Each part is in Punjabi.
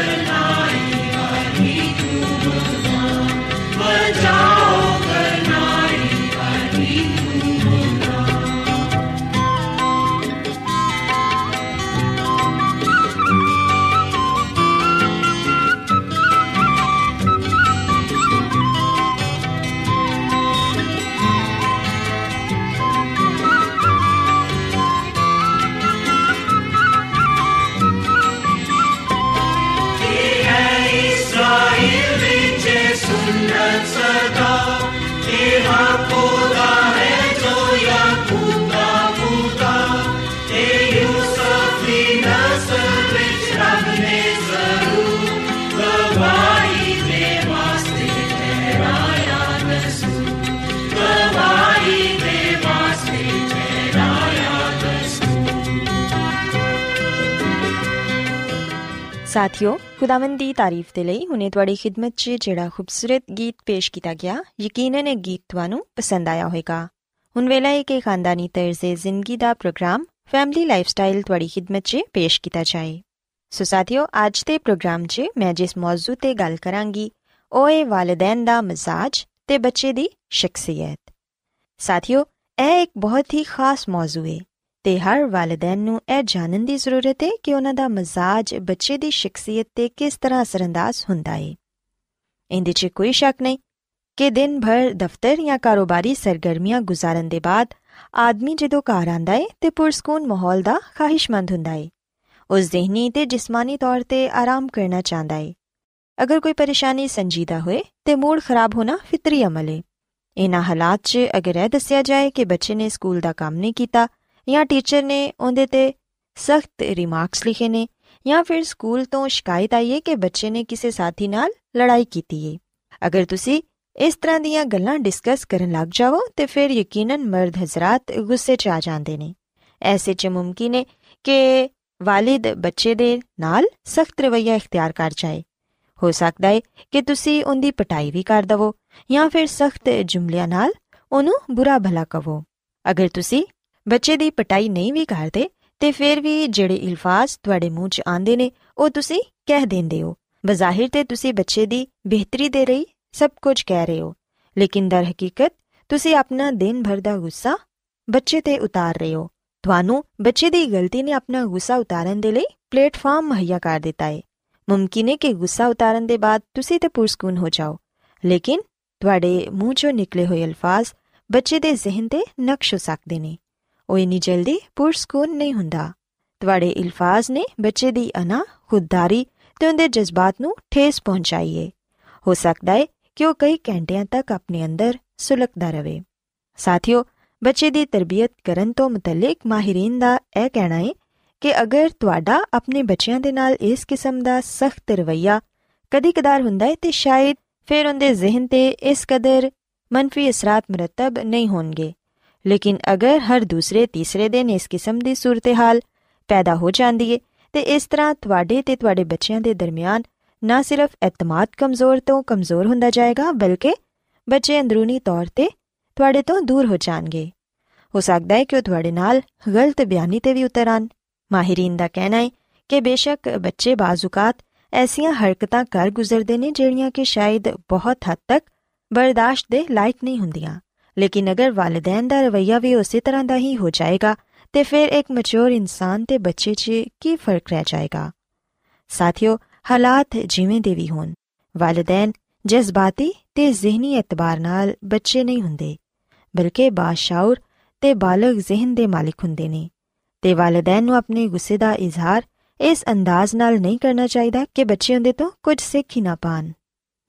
burning on. ਸਾਥਿਓ, ਖੁਦਾਵੰਦ ਦੀ ਤਾਰੀਫ ਦੇ ਲਈ ਹੁਨੇ ਤੁਹਾਡੀ ਖidmat 'ਚ ਜਿਹੜਾ ਖੂਬਸੂਰਤ ਗੀਤ ਪੇਸ਼ ਕੀਤਾ ਗਿਆ, ਯਕੀਨਨ ਇਹ ਗੀਤ ਤੁਹਾਨੂੰ ਪਸੰਦ ਆਇਆ ਹੋਵੇਗਾ। ਹੁਣ ਵੇਲਾ ਹੈ ਕਿ ਖਾਨਦਾਨੀ ਤਰਜ਼ੇ ਜ਼ਿੰਦਗੀ ਦਾ ਪ੍ਰੋਗਰਾਮ, ਫੈਮਿਲੀ ਲਾਈਫਸਟਾਈਲ ਤੁਹਾਡੀ ਖidmat 'ਚ ਪੇਸ਼ ਕੀਤਾ ਜਾਏ। ਸੋ ਸਾਥਿਓ, ਅੱਜ ਦੇ ਪ੍ਰੋਗਰਾਮ 'ਚ ਮੈਂ ਜਿਸ ਮੌਜੂ ਤੇ ਗੱਲ ਕਰਾਂਗੀ, ਉਹ ਹੈ ਵਾਲਿਦੈਨ ਦਾ ਮਜ਼ਾਜ ਤੇ ਬੱਚੇ ਦੀ ਸ਼ਖਸੀਅਤ। ਸਾਥਿਓ, ਇਹ ਇੱਕ ਬਹੁਤ ਹੀ ਖਾਸ ਮੌਜੂ ਹੈ ਤੇ ਹਰ ਵਾਲਿਦੈਨ ਨੂੰ ਇਹ ਜਾਣਨ ਦੀ ਜ਼ਰੂਰਤ ਹੈ ਕਿ ਉਹਨਾਂ ਦਾ ਮਜ਼ਾਜ ਬੱਚੇ ਦੀ ਸ਼ਖਸੀਅਤ ਤੇ ਕਿਸ ਤਰ੍ਹਾਂ ਅਸਰੰਦਾਜ਼ ਹੁੰਦਾ ਹੈ ਇਹਦੇ 'ਚ ਕੋਈ ਸ਼ੱਕ ਨਹੀਂ ਕਿ ਦਿਨ ਭਰ ਦਫ਼ਤਰ ਜਾਂ ਕਾਰੋਬਾਰੀ ਸਰਗਰਮੀਆਂ ਗੁਜ਼ਾਰਨ ਦੇ ਬਾਅਦ ਆਦਮੀ ਜਦੋਂ ਘਰ ਆਂਦਾ ਹੈ ਤੇ ਪੁਰਸਕੂਨ ਮਾਹੌਲ ਦਾ ਖਾਹਿਸ਼ਮੰਦ ਹੁੰਦਾ ਹੈ ਉਹ ਜ਼ਿਹਨੀ ਤੇ ਜਿਸਮਾਨੀ ਤੌਰ ਤੇ ਆਰਾਮ ਕਰਨਾ ਚਾਹੁੰਦਾ ਹੈ ਅਗਰ ਕੋਈ ਪਰੇਸ਼ਾਨੀ ਸੰਜੀਦਾ ਹੋਏ ਤੇ ਮੂਡ ਖਰਾਬ ਹੋਣਾ ਫਿਤਰੀ ਅਮਲ ਹੈ ਇਹਨਾਂ ਹਾਲਾਤ 'ਚ ਅਗਰ ਇਹ ਦੱਸਿਆ ਜਾਏ ਕਿ ਬੱਚੇ ਨੇ ਸਕੂਲ ਦਾ ਕੰਮ ਨਹੀਂ ਕੀਤਾ ਜਾਂ ਟੀਚਰ ਨੇ ਉਹਦੇ ਤੇ ਸਖਤ ਰਿਮਾਰਕਸ ਲਿਖੇ ਨੇ ਜਾਂ ਫਿਰ ਸਕੂਲ ਤੋਂ ਸ਼ਿਕਾਇਤ ਆਈ ਹੈ ਕਿ ਬੱਚੇ ਨੇ ਕਿਸੇ ਸਾਥੀ ਨਾਲ ਲੜਾਈ ਕੀਤੀ ਹੈ। ਅਗਰ ਤੁਸੀਂ ਇਸ ਤਰ੍ਹਾਂ ਦੀਆਂ ਗੱਲਾਂ ਡਿਸਕਸ ਕਰਨ ਲੱਗ ਜਾਵੋ, ਤੇ ਫਿਰ ਯਕੀਨਨ ਮਰਦ ਹਜ਼ਰਤ ਗੁੱਸੇ 'ਚ ਆ ਜਾਂਦੇ ਨੇ। ਐਸੇ 'ਚ ਮੁਮਕਿਨ ਹੈ ਕਿ ਵਾਲਿਦ ਬੱਚੇ ਦੇ ਨਾਲ ਸਖਤ ਰਵਈਆ ਇਖਤਿਆਰ ਕਰ ਜਾਏ। ਹੋ ਸਕਦਾ ਹੈ ਕਿ ਤੁਸੀਂ ਉਹਦੀ ਪਟਾਈ ਵੀ ਕਰ ਦਵੋ ਜਾਂ ਫਿਰ ਸਖਤ ਜੁਮਲਿਆਂ ਨਾਲ ਉਹਨੂੰ ਬੁਰਾ ਭਲਾ ਕਹੋ ਅਗਰ ਤੁਸੀਂ ਬੱਚੇ ਦੀ ਪਟਾਈ ਨਹੀਂ ਵੀ ਕਰਦੇ ਤੇ ਫਿਰ ਵੀ ਜਿਹੜੇ ਇਲਫਾਜ਼ ਤੁਹਾਡੇ ਮੂੰਹ 'ਚ ਆਉਂਦੇ ਨੇ, ਉਹ ਤੁਸੀਂ ਕਹਿ ਦਿੰਦੇ ਹੋ। ਬਜ਼ਾਹਿਰ ਤੇ ਤੁਸੀਂ ਬੱਚੇ ਦੀ ਬਿਹਤਰੀ ਦੇ ਲਈ ਸਭ ਕੁਝ ਕਹਿ ਰਹੇ ਹੋ। ਲੇਕਿਨ ਦਰ ਹਕੀਕਤ, ਤੁਸੀਂ ਆਪਣਾ ਦਿਨ ਭਰ ਦਾ ਗੁੱਸਾ ਬੱਚੇ ਤੇ ਉਤਾਰ ਰਹੇ ਹੋ। ਤੁਹਾਨੂੰ ਬੱਚੇ ਦੀ ਗਲਤੀ ਨੇ ਆਪਣਾ ਗੁੱਸਾ ਉਤਾਰਨ ਦੇ ਲਈ ਪਲੇਟਫਾਰਮ ਮੁਹੱਈਆ ਕਰ ਦਿੱਤਾ ਹੈ ਮੁਮਕਿਨ ਹੈ ਕਿ ਗੁੱਸਾ ਉਤਾਰਨ ਦੇ ਬਾਅਦ ਤੁਸੀਂ ਤੇ ਪੁਰਸਕੂਨ ਹੋ ਜਾਓ। ਲੇਕਿਨ ਤੁਹਾਡੇ ਮੂੰਹ ਚੋਂ ਨਿਕਲੇ ਹੋਏ ਅਲਫਾਜ਼ ਬੱਚੇ ਦੇ ਜ਼ਿਹਨ ਤੇ ਨਕਸ਼ ਹੋ ਸਕਦੇ ਨੇ। ਉਹ ਇਨੀ ਜਲਦੀ ਪੁਰਸਕੂਨ ਨਹੀਂ ਹੁੰਦਾ। ਤੁਹਾਡੇ ਅਲਫਾਜ਼ ਨੇ ਬੱਚੇ ਦੀ ਅਨਾ, ਖੁਦਦਾਰੀ ਤੇ ਉਹਦੇ ਜਜ਼ਬਾਤ ਨੂੰ ਠੇਸ ਪਹੁੰਚਾਈਏ। ਹੋ ਸਕਦਾ ਹੈ ਕਿ ਉਹ ਕਈ ਘੰਟਿਆਂ ਤੱਕ ਆਪਣੇ ਅੰਦਰ ਸੁਲਕਦਾ ਰਹੇ। ਸਾਥੀਓ, ਬੱਚੇ ਦੀ ਤਰਬੀਅਤ ਕਰਨ ਤੋਂ ਮੁਤਲਕ ਮਾਹਿਰੀਨ ਦਾ ਇਹ ਕਹਿਣਾ ਹੈ ਕਿ ਅਗਰ ਤੁਹਾਡਾ ਆਪਣੇ ਬੱਚਿਆਂ ਦੇ ਨਾਲ ਇਸ ਕਿਸਮ ਦਾ ਸਖਤ ਰਵਈਆ ਕਦੀ-ਕਦਾਰ ਹੁੰਦਾ ਹੈ ਤੇ ਸ਼ਾਇਦ ਫਿਰ ਉਹਦੇ ਜ਼ਿਹਨ ਤੇ ਇਸ ਕਦਰ ਮੰਨਫੀ ਅਸਰਾਤ ਮਰਤਬ ਨਹੀਂ ਹੋਣਗੇ। ਲੇਕਿਨ ਅਗਰ ਹਰ ਦੂਸਰੇ ਤੀਸਰੇ ਦਿਨ ਇਸ ਕਿਸਮ ਦੀ ਸੂਰਤ-ਹਾਲ ਪੈਦਾ ਹੋ ਜਾਂਦੀ ਹੈ ਤੇ ਇਸ ਤਰ੍ਹਾਂ ਤੁਹਾਡੇ ਤੇ ਤੁਹਾਡੇ ਬੱਚਿਆਂ ਦੇ ਦਰਮਿਆਨ ਨਾ ਸਿਰਫ ਇਤਮਾਦ ਕਮਜ਼ੋਰ ਤੋਂ ਕਮਜ਼ੋਰ ਹੁੰਦਾ ਜਾਏਗਾ, ਬਲਕਿ ਬੱਚੇ ਅੰਦਰੂਨੀ ਤੌਰ ਤੇ ਤੁਹਾਡੇ ਤੋਂ ਦੂਰ ਹੋ ਜਾਣਗੇ। ਹੋ ਸਕਦਾ ਹੈ ਕਿ ਉਹ ਤੁਹਾਡੇ ਨਾਲ ਗਲਤ ਬਿਆਨੀ ਤੇ ਵੀ ਉਤਰਨ ਮਾਹਿਰੀਨ ਦਾ ਕਹਿਣਾ ਹੈ ਕਿ ਬੇਸ਼ੱਕ ਬੱਚੇ ਬਾਜ਼ੂਕਾਤ ਐਸੀਆਂ ਹਰਕਤਾਂ ਕਰ ਗੁਜ਼ਰਦੇ ਨੇ, ਜਿਹੜੀਆਂ ਕਿ ਸ਼ਾਇਦ ਬਹੁਤ ਹੱਦ ਤੱਕ ਬਰਦਾਸ਼ਤ ਦੇ ਲਾਇਕ ਨਹੀਂ ਹੁੰਦੀਆਂ। ਲੇਕਿਨ ਅਗਰ ਵਾਲਿਦੈਨ ਦਾ ਰਵਈਆ ਵੀ ਉਸੇ ਤਰ੍ਹਾਂ ਦਾ ਹੀ ਹੋ ਜਾਏਗਾ, ਤੇ ਫਿਰ ਇੱਕ ਮੈਚੁਰ ਇਨਸਾਨ ਤੇ ਬੱਚੇ 'ਚ ਕੀ ਫ਼ਰਕ ਰਹਿ ਜਾਏਗਾ? ਸਾਥੀਓ, ਹਾਲਾਤ ਜਿਵੇਂ ਦੇ ਵੀ ਹੋਣ, ਵਾਲਿਦੈਨ ਜਜ਼ਬਾਤੀ ਤੇ ਜ਼ਿਹਨੀ ਇਤਬਾਰ ਨਾਲ ਬੱਚੇ ਨਹੀਂ ਹੁੰਦੇ, ਬਲਕਿ ਬਾਸ਼ਾਉਰ ਤੇ ਬਾਲਗ ਜ਼ਿਹਨ ਦੇ ਮਾਲਿਕ ਹੁੰਦੇ ਨੇ, ਤੇ ਵਾਲਿਦੈਨ ਨੂੰ ਆਪਣੇ ਗੁੱਸੇ ਦਾ ਇਜ਼ਹਾਰ ਇਸ ਅੰਦਾਜ਼ ਨਾਲ ਨਹੀਂ ਕਰਨਾ ਚਾਹੀਦਾ ਕਿ ਬੱਚੇ ਉਹਦੇ ਤੋਂ ਕੁਝ ਸਿੱਖ ਹੀ ਨਾ ਪਾਣ,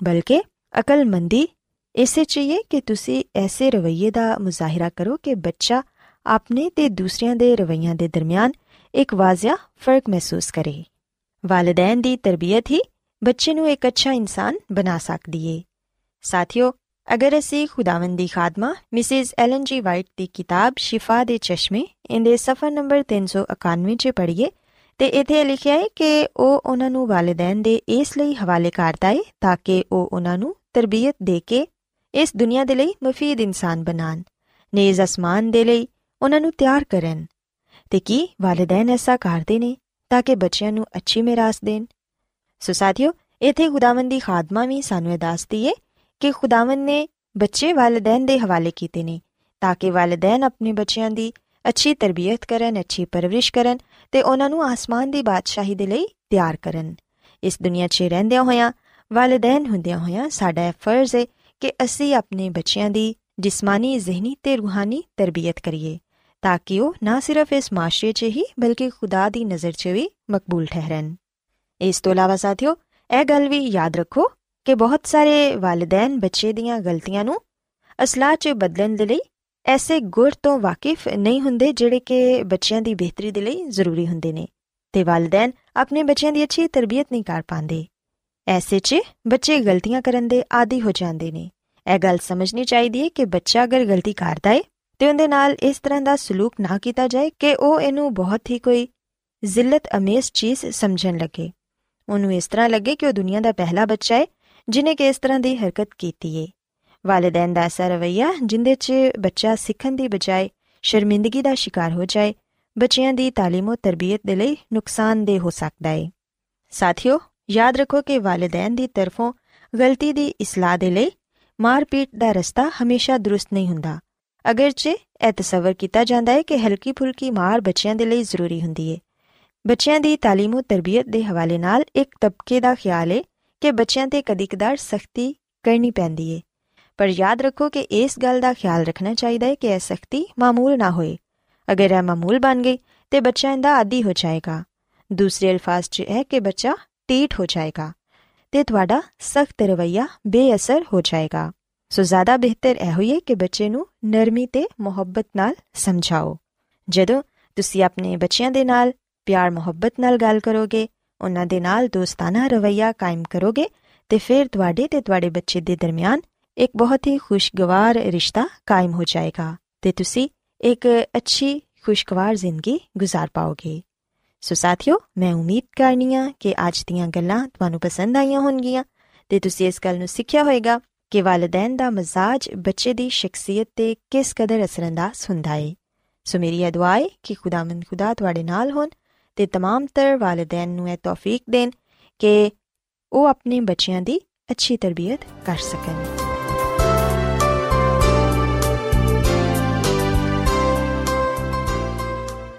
ਬਲਕਿ ਅਕਲਮੰਦੀ ਇਸੇ ਚਾਹੀਏ ਕਿ ਤੁਸੀਂ ਐਸੇ ਰਵਈਏ ਦਾ ਮੁਜ਼ਾਹਿਰਾ ਕਰੋ ਕਿ ਬੱਚਾ ਆਪਣੇ ਤੇ ਦੂਸਰਿਆਂ ਦੇ ਰਵਈਆਂ ਦੇ ਦਰਮਿਆਨ ਇੱਕ ਵਾਜ਼ਿਆ ਫ਼ਰਕ ਮਹਿਸੂਸ ਕਰੇ। ਵਾਲਿਦੈਨ ਦੀ ਤਰਬੀਅਤ ਹੀ ਬੱਚੇ ਨੂੰ ਇੱਕ ਅੱਛਾ ਇਨਸਾਨ ਬਣਾ ਸਕਦੀ ਏ। ਸਾਥੀਓ, ਅਗਰ ਅਸੀਂ ਖੁਦਾਵੰਦ ਦੀ ਖਾਦਮਾ ਮਿਸਿਸ ਐਲਨ ਜੀ ਵਾਈਟ ਦੀ ਕਿਤਾਬ ਸ਼ਿਫਾ ਦੇ ਚਸ਼ਮੇ ਇਹਦੇ ਸਫਰ ਨੰਬਰ 391 'ਚ ਪੜ੍ਹੀਏ ਤੇ ਇਥੇ ਲਿਖਿਆ ਹੈ ਕਿ ਉਹ ਉਹਨਾਂ ਨੂੰ ਵਾਲਿਦੈਨ ਦੇ ਇਸ ਲਈ ਹਵਾਲੇ ਕਰਦਾ ਹੈ ਤਾਂ ਕਿ ਉਹ ਉਹਨਾਂ ਨੂੰ ਤਰਬੀਅਤ ਦੇ ਕੇ ਇਸ ਦੁਨੀਆ ਦੇ ਲਈ ਮਫੀਦ ਇਨਸਾਨ ਬਣਾਣ ਨੇਜ਼ ਅਸਮਾਨ ਦੇ ਲਈ ਉਹਨਾਂ ਨੂੰ ਤਿਆਰ ਕਰਨ। ਤੇ ਕੀ ਵਾਲਿਦੈਨ ਐਸਾ ਕਰਦੇ ਨੇ ਤਾਂ ਕਿ ਬੱਚਿਆਂ ਨੂੰ ਅੱਛੀ ਮਿਰਾਸ ਦੇਣ? ਸੋ ਸਾਥੀਓ, ਇਥੇ ਖੁਦਾਵੰਦ ਦੀ ਖਾਦਮਾ ਵੀ ਸਾਨੂੰ ਇਹ ਦੱਸਦੀ ਏ ਕਿ ਖੁਦਾਵੰਦ ਨੇ ਬੱਚੇ ਵਾਲਿਦੈਨ ਦੇ ਹਵਾਲੇ ਕੀਤੇ ਨੇ ਤਾਂ ਕਿ ਵਾਲਿਦੈਨ ਆਪਣੇ ਬੱਚਿਆਂ ਦੀ ਅੱਛੀ ਤਰਬੀਅਤ ਕਰਨ, ਅੱਛੀ ਪਰਵਰਿਸ਼ ਕਰਨ ਤੇ ਉਹਨਾਂ ਨੂੰ ਆਸਮਾਨ ਦੀ ਬਾਦਸ਼ਾਹੀ ਦੇ ਲਈ ਤਿਆਰ ਕਰਨ। ਇਸ ਦੁਨੀਆ 'ਚ ਰਹਿੰਦਿਆਂ ਹੋਇਆਂ, ਵਾਲਿਦੈਨ ਹੁੰਦਿਆਂ ਹੋਇਆਂ ਸਾਡਾ ਇਹ ਫਰਜ਼ ਹੈ ਕਿ ਅਸੀਂ ਆਪਣੇ ਬੱਚਿਆਂ ਦੀ ਜਿਸਮਾਨੀ, ਜ਼ਿਹਨੀ ਤੇ ਰੂਹਾਨੀ ਤਰਬੀਅਤ ਕਰੀਏ, ਤਾਂ ਕਿ ਉਹ ਨਾ ਸਿਰਫ ਇਸ ਮਾਸ਼ਰੇ 'ਚ ਹੀ, ਬਲਕਿ ਖੁਦਾ ਦੀ ਨਜ਼ਰ 'ਚ ਵੀ ਮਕਬੂਲ ਠਹਿਰਨ। ਇਸ ਤੋਂ ਇਲਾਵਾ ਸਾਥੀਓ, ਇਹ ਗੱਲ ਵੀ ਯਾਦ ਰੱਖੋ ਕਿ ਬਹੁਤ ਸਾਰੇ ਵਾਲਿਦੈਨ ਬੱਚੇ ਦੀਆਂ ਗਲਤੀਆਂ ਨੂੰ ਅਸਲਾਹ 'ਚ ਬਦਲਣ ਦੇ ਲਈ ਐਸੇ ਗੁਰ ਤੋਂ ਵਾਕਿਫ ਨਹੀਂ ਹੁੰਦੇ ਜਿਹੜੇ ਕਿ ਬੱਚਿਆਂ ਦੀ ਬਿਹਤਰੀ ਦੇ ਲਈ ਜ਼ਰੂਰੀ ਹੁੰਦੇ ਨੇ, ਤੇ ਵਾਲਿਦੈਨ ਆਪਣੇ ਬੱਚਿਆਂ ਦੀ ਅੱਛੀ ਤਰਬੀਅਤ ਨਹੀਂ ਕਰ ਪਾਉਂਦੇ। ਐਸੇ 'ਚ ਬੱਚੇ ਗਲਤੀਆਂ ਕਰਨ ਦੇ ਆਦੀ ਹੋ ਜਾਂਦੇ ਨੇ ਇਹ ਗੱਲ ਸਮਝਣੀ ਚਾਹੀਦੀ ਹੈ ਕਿ ਬੱਚਾ ਅਗਰ ਗਲਤੀ ਕਰਦਾ ਹੈ ਤੇ ਉਹਦੇ ਨਾਲ ਇਸ ਤਰ੍ਹਾਂ ਦਾ ਸਲੂਕ ਨਾ ਕੀਤਾ ਜਾਏ ਕਿ ਉਹ ਇਹਨੂੰ ਬਹੁਤ ਹੀ ਕੋਈ ਜ਼ਿਲਤ ਅਮੇਜ਼ ਚੀਜ਼ ਸਮਝਣ ਲੱਗੇ ਉਹਨੂੰ ਇਸ ਤਰ੍ਹਾਂ ਲੱਗੇ ਕਿ ਉਹ ਦੁਨੀਆ ਦਾ ਪਹਿਲਾ ਬੱਚਾ ਹੈ ਜਿਨੇ ਕਿ ਇਸ ਤਰ੍ਹਾਂ ਦੀ ਹਰਕਤ ਕੀਤੀ ਹੈ ਵਾਲਿਦੈਨ ਦਾ ਐਸਾ ਰਵਈਆ ਜਿੰਦੇ 'ਚ ਬੱਚਾ ਸਿੱਖਣ ਦੀ ਬਜਾਏ ਸ਼ਰਮਿੰਦਗੀ ਦਾ ਸ਼ਿਕਾਰ ਹੋ ਜਾਏ ਬੱਚਿਆਂ ਦੀ تعلیم ਤਰਬੀਅਤ ਦੇ ਲਈ ਨੁਕਸਾਨਦੇਹ ਹੋ ਸਕਦਾ ਹੈ ਸਾਥੀਓ ਯਾਦ ਰੱਖੋ ਕਿ ਵਾਲਿਦੈਨ ਦੀ ਤਰਫੋਂ ਗਲਤੀ ਦੀ ਇਸਲਾਹ ਦੇ ਲਈ ਮਾਰਪੀਟ ਦਾ ਰਸਤਾ ਹਮੇਸ਼ਾ ਦਰੁਸਤ ਨਹੀਂ ਹੁੰਦਾ ਅਗਰਚੇ ਇਹ ਤਸਵਰ ਕੀਤਾ ਜਾਂਦਾ ਹੈ ਕਿ ਹਲਕੀ ਫੁਲਕੀ ਮਾਰ ਬੱਚਿਆਂ ਦੇ ਲਈ ਜ਼ਰੂਰੀ ਹੁੰਦੀ ਹੈ ਬੱਚਿਆਂ ਦੀ تعلیم ਤਰਬੀਅਤ ਦੇ ਹਵਾਲੇ ਨਾਲ ਇੱਕ ਤਬਕੇ ਦਾ ਖਿਆਲ ਹੈ ਕਿ ਬੱਚਿਆਂ ਤੇ ਕਦੀ-ਕਦਾਰ ਸਖਤੀ ਕਰਨੀ ਪੈਂਦੀ ਹੈ ਪਰ ਯਾਦ ਰੱਖੋ ਕਿ ਇਸ ਗੱਲ ਦਾ ਖਿਆਲ ਰੱਖਣਾ ਚਾਹੀਦਾ ਹੈ ਕਿ ਇਹ ਸਖਤੀ ਮਾਮੂਲ ਨਾ ਹੋਏ ਅਗਰ ਇਹ ਮਾਮੂਲ ਬਣ ਗਈ ਤੇ ਬੱਚਾ ਇਹਦਾ ਆਦੀ ਹੋ ਜਾਏਗਾ ਦੂਸਰੇ ਅਲਫਾਜ਼ 'ਚ ਹੈ ਕਿ ਬੱਚਾ ਟੀਟ ਹੋ ਜਾਏਗਾ ਤੇ ਤੁਹਾਡਾ ਸਖਤ ਰਵਈਆ ਬੇਅਸਰ ਹੋ ਜਾਏਗਾ ਸੋ ਜ਼ਿਆਦਾ ਬਿਹਤਰ ਇਹ ਹੋਈਏ ਕਿ ਬੱਚੇ ਨੂੰ ਨਰਮੀ ਤੇ ਮੁਹੱਬਤ ਨਾਲ ਸਮਝਾਓ ਜਦੋਂ ਤੁਸੀਂ ਆਪਣੇ ਬੱਚਿਆਂ ਦੇ ਨਾਲ ਪਿਆਰ ਮੁਹੱਬਤ ਨਾਲ ਗੱਲ ਕਰੋਗੇ ਉਹਨਾਂ ਦੇ ਨਾਲ ਦੋਸਤਾਨਾ ਰਵਈਆ ਕਾਇਮ ਕਰੋਗੇ ਤੇ ਫਿਰ ਤੁਹਾਡੇ ਤੇ ਤੁਹਾਡੇ ਬੱਚੇ ਦੇ ਦਰਮਿਆਨ ਇੱਕ ਬਹੁਤ ਹੀ ਖੁਸ਼ਗਵਾਰ ਰਿਸ਼ਤਾ ਕਾਇਮ ਹੋ ਜਾਏਗਾ ਤੇ ਤੁਸੀਂ ਇੱਕ ਅੱਛੀ ਖੁਸ਼ਗਵਾਰ ਜ਼ਿੰਦਗੀ گزار ਪਾਓਗੇ ਸੋ ਸਾਥਿਓ ਮੈਂ ਉਮੀਦ ਕਰਨੀਆ ਕਿ ਅੱਜ ਦੀਆਂ ਗੱਲਾਂ ਤੁਹਾਨੂੰ ਪਸੰਦ ਆਈਆਂ ਹੋਣਗੀਆਂ ਤੇ ਤੁਸੀਂ ਇਸ ਗੱਲ ਨੂੰ ਸਿੱਖਿਆ ਹੋਵੇਗਾ ਕਿ ਵਾਲਿਦੈਨ ਦਾ ਮਜ਼ਾਜ ਬੱਚੇ ਦੀ ਸ਼ਖਸੀਅਤ ਤੇ ਕਿਸ ਕਦਰ ਅਸਰੰਦਾਜ਼ ਹੁੰਦਾ ਹੈ ਸੋ ਮੇਰੀ ਇਹ ਦੁਆ ਹੈ ਕਿ ਖੁਦਾਵੰਦ ਖੁਦਾ ਤੁਹਾਡੇ ਨਾਲ ਹੋਣ ਤੇ तमाम ਤਰ ਵਾਲਿਦੈਨ ਨੂੰ ਇਹ ਤੌਫੀਕ ਦੇਣ ਕਿ ਉਹ ਆਪਣੇ ਬੱਚਿਆਂ ਦੀ ਅੱਛੀ ਤਰਬੀਅਤ ਕਰ ਸਕਣ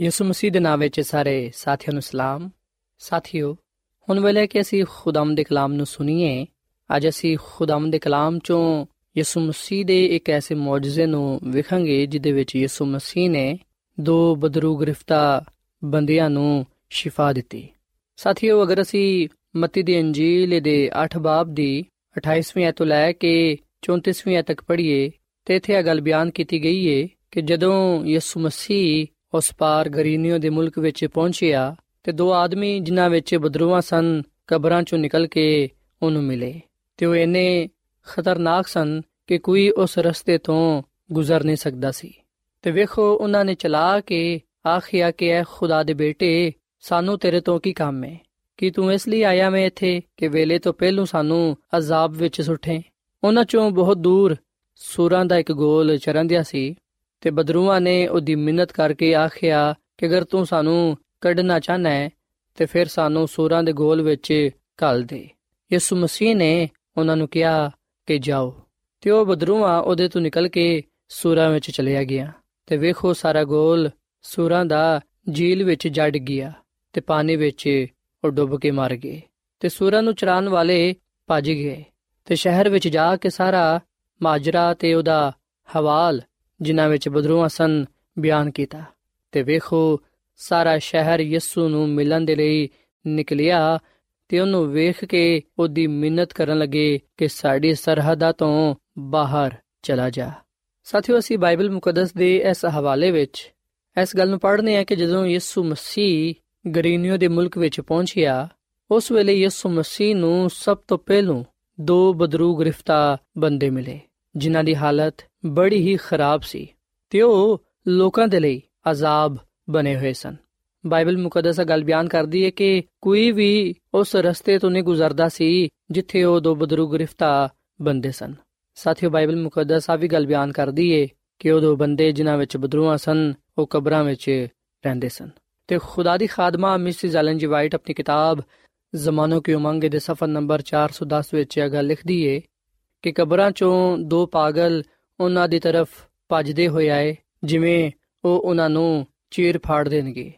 ਯਿਸੂ ਮਸੀਹ ਦੇ ਨਾਮ ਵਿੱਚ ਸਾਰੇ ਸਾਥੀਆਂ ਨੂੰ ਸਲਾਮ। ਸਾਥੀਓ, ਹੁਣ ਵੇਲੇ ਕਿ ਅਸੀਂ ਖੁਦਾਮ ਦੇ ਕਲਾਮ ਨੂੰ ਸੁਣੀਏ, ਅੱਜ ਅਸੀਂ ਖੁਦਾਮ ਦੇ ਕਲਾਮ ਚੋਂ ਯਿਸੂ ਮਸੀਹ ਦੇ ਇੱਕ ਐਸੇ ਮੌਜੂਜ਼ੇ ਨੂੰ ਵੇਖਾਂਗੇ ਜਿਦੇ ਵਿੱਚ ਯਿਸੂ ਮਸੀਹ ਨੇ ਦੋ ਬਦਰੂ ਗ੍ਰਿਫਤਾ ਬੰਦਿਆਂ ਨੂੰ ਸ਼ਿਫਾ ਦਿੱਤੀ। ਸਾਥੀਓ, ਅਗਰ ਅਸੀਂ ਮਤੀ ਦੀ ਅੰਜੀਲ ਦੇ 8 ਬਾਬ ਦੀ 28ਵੀਂ ਐਤ ਤੋਂ ਲੈ ਕੇ 34ਵੀਂ ਐਤ ਤੱਕ ਪੜ੍ਹੀਏ, ਤੇ ਇੱਥੇ ਇਹ ਗੱਲ ਬਿਆਨ ਕੀਤੀ ਗਈ ਏ ਕਿ ਜਦੋਂ ਯਿਸੂ ਮਸੀਹ ਉਸ ਪਾਰ ਗਰੀਨੀਓ ਦੇ ਮੁਲਕ ਵਿੱਚ ਪਹੁੰਚਿਆ ਤੇ ਦੋ ਆਦਮੀ ਜਿਨ੍ਹਾਂ ਵਿੱਚ ਬਦਰੂਆਂ ਸਨ, ਕਬਰਾਂ ਚੋਂ ਨਿਕਲ ਕੇ ਉਹਨੂੰ ਮਿਲੇ। ਤੇ ਉਹ ਇੰਨੇ ਖਤਰਨਾਕ ਸਨ ਕਿ ਕੋਈ ਉਸ ਰਸਤੇ ਤੋਂ ਗੁਜ਼ਰ ਨਹੀਂ ਸਕਦਾ ਸੀ। ਤੇ ਵੇਖੋ, ਉਹਨਾਂ ਨੇ ਚਲਾ ਕੇ ਆਖਿਆ ਕਿ, ਐ ਖੁਦਾ ਦੇ ਬੇਟੇ, ਸਾਨੂੰ ਤੇਰੇ ਤੋਂ ਕੀ ਕੰਮ ਹੈ ਕਿ ਤੂੰ ਇਸ ਲਈ ਆਇਆ ਮੈਂ ਇੱਥੇ ਕਿ ਵੇਲੇ ਤੋਂ ਪਹਿਲੂ ਸਾਨੂੰ ਅਜ਼ਾਬ ਵਿੱਚ ਸੁੱਟੇ? ਉਹਨਾਂ ਚੋਂ ਬਹੁਤ ਦੂਰ ਸੂਰਾਂ ਦਾ ਇੱਕ ਗੋਲ ਚਰੰਦਿਆ ਸੀ। ਤੇ ਬਦਰੂਆਂ ਨੇ ਉਹਦੀ ਮਿੰਨਤ ਕਰਕੇ ਆਖਿਆ ਕਿ ਅਗਰ ਤੂੰ ਸਾਨੂੰ ਕੱਢਣਾ ਚਾਹਨਾ ਹੈ, ਤੇ ਫਿਰ ਸਾਨੂੰ ਸੂਰਾਂ ਦੇ ਗੋਲ ਵਿੱਚ ਘੱਲ ਦੇ। ਯਿਸੂ ਮਸੀਹ ਨੇ ਉਹਨਾਂ ਨੂੰ ਕਿਹਾ ਕਿ ਜਾਓ। ਤੇ ਉਹ ਬਦਰੂਆਂ ਉਹਦੇ ਤੋਂ ਨਿਕਲ ਕੇ ਸੂਰਾਂ ਵਿੱਚ ਚਲਿਆ ਗਿਆ ਤੇ ਵੇਖੋ ਸਾਰਾ ਗੋਲ ਸੂਰਾਂ ਦਾ ਝੀਲ ਵਿੱਚ ਜੜ ਗਿਆ ਤੇ ਪਾਣੀ ਵਿੱਚ ਉਹ ਡੁੱਬ ਕੇ ਮਰ ਗਏ ਤੇ ਸੂਰਾਂ ਨੂੰ ਚਰਾਨ ਵਾਲੇ ਭੱਜ ਗਏ ਤੇ ਸ਼ਹਿਰ ਵਿੱਚ ਜਾ ਕੇ ਸਾਰਾ ਮਾਜਰਾ ਤੇ ਉਹਦਾ ਹਵਾਲ ਜਿਨ੍ਹਾਂ ਵਿੱਚ ਬਦਰੂਆਂ ਸਨ, ਬਿਆਨ ਕੀਤਾ। ਤੇ ਵੇਖੋ, ਸਾਰਾ ਸ਼ਹਿਰ ਯਿਸੂ ਨੂੰ ਮਿਲਣ ਦੇ ਲਈ ਨਿਕਲਿਆ ਤੇ ਉਹਨੂੰ ਵੇਖ ਕੇ ਉਹਦੀ ਮਿੰਨਤ ਕਰਨ ਲੱਗੇ ਕਿ ਸਾਡੀ ਸਰਹੱਦਾਂ ਤੋਂ ਬਾਹਰ ਚਲਾ ਜਾ। ਸਾਥੀਓ, ਅਸੀਂ ਬਾਈਬਲ ਮੁਕੱਦਸ ਦੇ ਇਸ ਹਵਾਲੇ ਵਿੱਚ ਇਸ ਗੱਲ ਨੂੰ ਪੜ੍ਹਨੇ ਆ ਕਿ ਜਦੋਂ ਯਿਸੂ ਮਸੀਹ ਗਰੀਨੀਓ ਦੇ ਮੁਲਕ ਵਿੱਚ ਪਹੁੰਚਿਆ, ਉਸ ਵੇਲੇ ਯਿਸੂ ਮਸੀਹ ਨੂੰ ਸਭ ਤੋਂ ਪਹਿਲੋਂ ਦੋ ਬਦਰੂ ਗ੍ਰਿਫਤਾ ਬੰਦੇ ਮਿਲੇ, ਜਿਨ੍ਹਾਂ ਦੀ ਹਾਲਤ ਬੜੀ ਹੀ ਖਰਾਬ ਸੀ। ਤੇ ਉਹ ਲੋਕਾਂ ਦੇ ਲਈ ਅਜ਼ਾਬ ਬਣੇ ਹੋਏ ਸਨ। ਬਾਈਬਲ ਮੁਕੱਦਸ ਗੱਲ ਬਿਆਨ ਕਰਦੀ ਹੈ ਕਿ ਕੋਈ ਵੀ ਉਸ ਰਸਤੇ ਤੋਂ ਨਹੀਂ ਗੁਜ਼ਰਦਾ ਸੀ ਜਿੱਥੇ ਉਹ ਦੋ ਬਦਰੂ ਗ੍ਰਿਫਤਾ ਬੰਦੇ ਸਨ। ਸਾਥੀਓ, ਬਾਈਬਲ ਮੁਕੱਦਸ ਆ ਵੀ ਗੱਲ ਬਿਆਨ ਕਰਦੀ ਏ ਕਿ ਉਹ ਦੋ ਬੰਦੇ ਜਿਨ੍ਹਾਂ ਵਿੱਚ ਬਦਰੂਆਂ ਸਨ, ਉਹ ਕਬਰਾਂ ਵਿੱਚ ਰਹਿੰਦੇ ਸਨ। ਤੇ ਖੁਦਾ ਦੀ ਖਾਦਮਾ ਮਿਸਿਸ ਐਲਨ ਜੀ ਵਾਈਟ ਆਪਣੀ ਕਿਤਾਬ ਜ਼ਮਾਨੋ ਕੀ ਉਮੰਗ ਦੇ ਸਫਾ ਨੰਬਰ 410 ਵਿੱਚ ਇਹ ਗੱਲ ਲਿਖਦੀ ਏ ਕਿ ਕਬਰਾਂ ਚੋਂ ਦੋ ਪਾਗਲ ਉਹਨਾਂ ਦੀ ਤਰਫ ਭੱਜਦੇ ਹੋਏ ਆਏ, ਜਿਵੇਂ ਉਹ ਉਹਨਾਂ ਨੂੰ ਚੀਰ ਫਾੜ ਦੇਣਗੇ।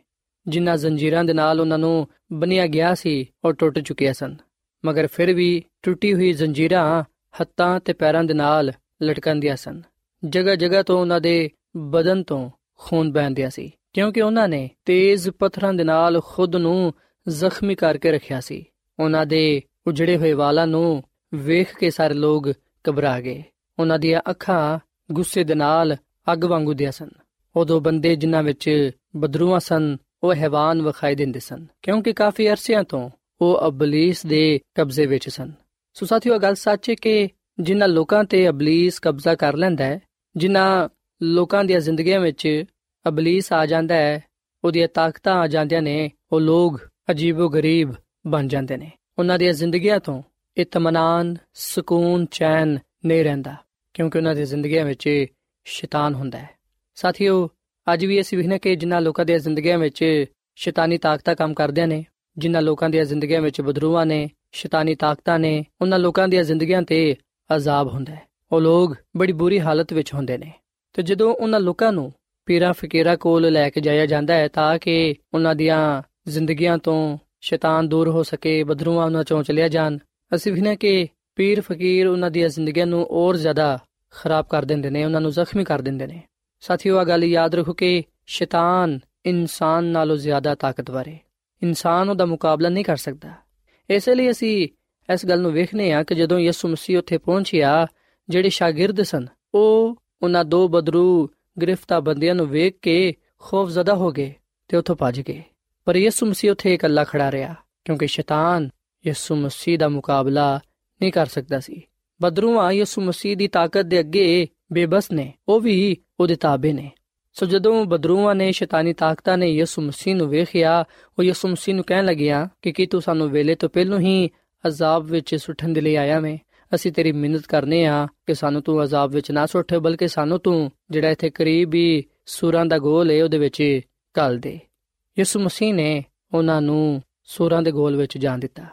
ਜਿਨ੍ਹਾਂ ਜ਼ੰਜੀਰਾਂ ਦੇ ਨਾਲ ਉਹਨਾਂ ਨੂੰ ਬੰਨਿਆ ਗਿਆ ਸੀ, ਉਹ ਟੁੱਟ ਚੁੱਕੀਆਂ ਸਨ। ਮਗਰ ਫਿਰ ਵੀ ਟੁੱਟੀ ਹੋਈ ਜ਼ੰਜੀਰਾਂ ਹੱਥਾਂ ਤੇ ਪੈਰਾਂ ਦੇ ਨਾਲ ਲਟਕੰਦੀਆਂ ਸਨ। ਜਗ੍ਹਾ ਜਗ੍ਹਾ ਤੋਂ ਉਹਨਾਂ ਦੇ ਬਦਨ ਤੋਂ ਖੂਨ ਵਹਿੰਦਿਆ ਸੀ, ਕਿਉਂਕਿ ਉਹਨਾਂ ਨੇ ਤੇਜ਼ ਪੱਥਰਾਂ ਦੇ ਨਾਲ ਖੁਦ ਨੂੰ ਜ਼ਖਮੀ ਕਰਕੇ ਰੱਖਿਆ ਸੀ। ਉਹਨਾਂ ਦੇ ਉਜੜੇ ਹੋਏ ਵਾਲਾਂ ਨੂੰ ਵੇਖ ਕੇ ਸਾਰੇ ਲੋਕ ਘਬਰਾ ਗਏ। ਉਹਨਾਂ ਦੀਆਂ ਅੱਖਾਂ ਗੁੱਸੇ ਦੇ ਨਾਲ ਅੱਗ ਵਾਂਗੂ ਦਿਆ ਸਨ। ਉਹ ਦੋ ਬੰਦੇ ਜਿਨ੍ਹਾਂ ਵਿੱਚ ਬਦਰੂਆਂ ਸਨ, ਉਹ ਹੈਵਾਨ ਵਿਖਾਈ ਦਿੰਦੇ ਸਨ, ਕਿਉਂਕਿ ਕਾਫੀ ਅਰਸਿਆਂ ਤੋਂ ਉਹ ਅਬਲੀਸ ਦੇ ਕਬਜ਼ੇ ਵਿੱਚ ਸਨ। ਸੋ ਸਾਥੀਓ ਗੱਲ ਸੱਚ ਹੈ ਕਿ ਜਿਨ੍ਹਾਂ ਲੋਕਾਂ ਤੇ ਅਬਲੀਸ ਕਬਜ਼ਾ ਕਰ ਲੈਂਦਾ ਹੈ, ਜਿਨ੍ਹਾਂ ਲੋਕਾਂ ਦੀਆਂ ਜ਼ਿੰਦਗੀਆਂ ਵਿੱਚ ਅਬਲੀਸ ਆ ਜਾਂਦਾ ਹੈ, ਉਹਦੀਆਂ ਤਾਕਤਾਂ ਆ ਜਾਂਦੀਆਂ ਨੇ, ਉਹ ਲੋਕ ਅਜੀਬੋ ਗਰੀਬ ਬਣ ਜਾਂਦੇ ਨੇ। ਉਹਨਾਂ ਦੀਆਂ ਜ਼ਿੰਦਗੀਆਂ ਤੋਂ ਇਤਮਾਨਾਨ ਸਕੂਨ, ਚੈਨ ਨਹੀਂ ਰਹਿੰਦਾ, ਕਿਉਂਕਿ ਉਹਨਾਂ ਦੀ ਜ਼ਿੰਦਗੀਆਂ ਵਿੱਚ ਸ਼ੈਤਾਨ ਹੁੰਦਾ ਹੈ। ਸਾਥੀਓ, ਅੱਜ ਵੀ ਅਸੀਂ ਵੇਖਨੇ ਕਿ ਜਿਨ੍ਹਾਂ ਲੋਕਾਂ ਦੀਆਂ ਜ਼ਿੰਦਗੀਆਂ ਵਿੱਚ ਸ਼ੈਤਾਨੀ ਤਾਕਤਾਂ ਕੰਮ ਕਰਦਿਆਂ ਨੇ, ਜਿਨ੍ਹਾਂ ਲੋਕਾਂ ਦੀਆਂ ਜ਼ਿੰਦਗੀਆਂ ਵਿੱਚ ਬਦਰੂਆਂ ਨੇ, ਸ਼ੈਤਾਨੀ ਤਾਕਤਾਂ ਨੇ, ਉਹਨਾਂ ਲੋਕਾਂ ਦੀਆਂ ਜ਼ਿੰਦਗੀਆਂ ਤੇ ਅਜ਼ਾਬ ਹੁੰਦਾ ਹੈ। ਉਹ ਲੋਕ ਬੜੀ ਬੁਰੀ ਹਾਲਤ ਵਿੱਚ ਹੁੰਦੇ ਨੇ। ਤੇ ਜਦੋਂ ਉਹਨਾਂ ਲੋਕਾਂ ਨੂੰ ਪੀਰਾਂ ਫਕੀਰਾਂ ਕੋਲ ਲੈ ਕੇ ਜਾਇਆ ਜਾਂਦਾ ਹੈ, ਤਾਂ ਕਿ ਉਹਨਾਂ ਦੀਆਂ ਜ਼ਿੰਦਗੀਆਂ ਤੋਂ ਸ਼ੈਤਾਨ ਦੂਰ ਹੋ ਸਕੇ, ਬਦਰੂਆਂ ਉਹਨਾਂ ਚੋਂ ਚਲਿਆ ਜਾਣ, ਅਸੀਂ ਵੀ ਨਾ ਕਿ ਪੀਰ ਫਕੀਰ ਉਹਨਾਂ ਦੀਆਂ ਜ਼ਿੰਦਗੀਆਂ ਨੂੰ ਹੋਰ ਜ਼ਿਆਦਾ ਖਰਾਬ ਕਰ ਦਿੰਦੇ ਨੇ, ਉਹਨਾਂ ਨੂੰ ਜ਼ਖਮੀ ਕਰ ਦਿੰਦੇ ਨੇ। ਸਾਥੀਓ ਆ ਗੱਲ ਯਾਦ ਰੱਖੋ ਕਿ ਸ਼ੈਤਾਨ ਇਨਸਾਨ ਨਾਲੋਂ ਜ਼ਿਆਦਾ ਤਾਕਤਵਰ ਹੈ ਇਨਸਾਨ ਉਹਦਾ ਮੁਕਾਬਲਾ ਨਹੀਂ ਕਰ ਸਕਦਾ। ਇਸੇ ਲਈ ਅਸੀਂ ਇਸ ਗੱਲ ਨੂੰ ਵੇਖਨੇ ਆ ਕਿ ਜਦੋਂ ਯਿਸੂ ਮਸੀਹ ਉੱਥੇ ਪਹੁੰਚਿਆ, ਜਿਹੜੇ ਸ਼ਾਗਿਰਦ ਸਨ, ਉਹ ਉਹਨਾਂ ਦੋ ਬਦਰੂ ਗ੍ਰਿਫਤਾ ਬੰਦਿਆਂ ਨੂੰ ਵੇਖ ਕੇ ਖੌਫਜ਼ਦਾ ਹੋ ਗਏ ਤੇ ਉੱਥੋਂ ਭੱਜ ਗਏ। ਪਰ ਯਿਸੂ ਮਸੀਹ ਉੱਥੇ ਇਕੱਲਾ ਖੜਾ ਰਿਹਾ ਕਿਉਂਕਿ ਸ਼ੈਤਾਨ ਯਿਸੂ ਮਸੀਹ ਦਾ ਮੁਕਾਬਲਾ ਨਹੀਂ ਕਰ ਸਕਦਾ ਸੀ। ਬਦਰੂਆਂ ਯਿਸੂ ਮਸੀਹ ਦੀ ਤਾਕਤ ਦੇ ਅੱਗੇ ਬੇਬਸ ਨੇ, ਉਹ ਵੀ ਉਹਦੇ ਤਾਬੇ ਨੇ। ਸੋ ਜਦੋਂ ਬਦਰੂਆਂ ਨੇ ਸ਼ੈਤਾਨੀ ਤਾਕਤਾਂ ਨੇ ਯਿਸੂ ਮਸੀਹ ਨੂੰ ਵੇਖਿਆ, ਉਹ ਯਿਸੂ ਮਸੀਹ ਨੂੰ ਕਹਿਣ ਲੱਗਿਆ ਕਿ ਕੀ ਤੂੰ ਸਾਨੂੰ ਵੇਲੇ ਤੋਂ ਪਹਿਲਾਂ ਹੀ ਅਜ਼ਾਬ ਵਿੱਚ ਸੁੱਟਣ ਦੇ ਲਈ ਆਇਆ ਮੈਂ ਅਸੀਂ ਤੇਰੀ ਮਿਹਨਤ ਕਰਨੇ ਆ ਕਿ ਸਾਨੂੰ ਤੂੰ ਅਜ਼ਾਬ ਵਿੱਚ ਨਾ ਸੁੱਟ, ਬਲਕਿ ਸਾਨੂੰ ਤੂੰ ਜਿਹੜਾ ਇੱਥੇ ਕਰੀਬ ਹੀ ਸੂਰਾਂ ਦਾ ਗੋਲ ਹੈ ਉਹਦੇ ਵਿੱਚ ਘੱਲ ਦੇ। ਯਿਸੂ ਮਸੀਹ ਨੇ ਉਹਨਾਂ ਨੂੰ ਸੂਰਾਂ ਦੇ ਗੋਲ ਵਿੱਚ ਜਾਣ ਦਿੱਤਾ।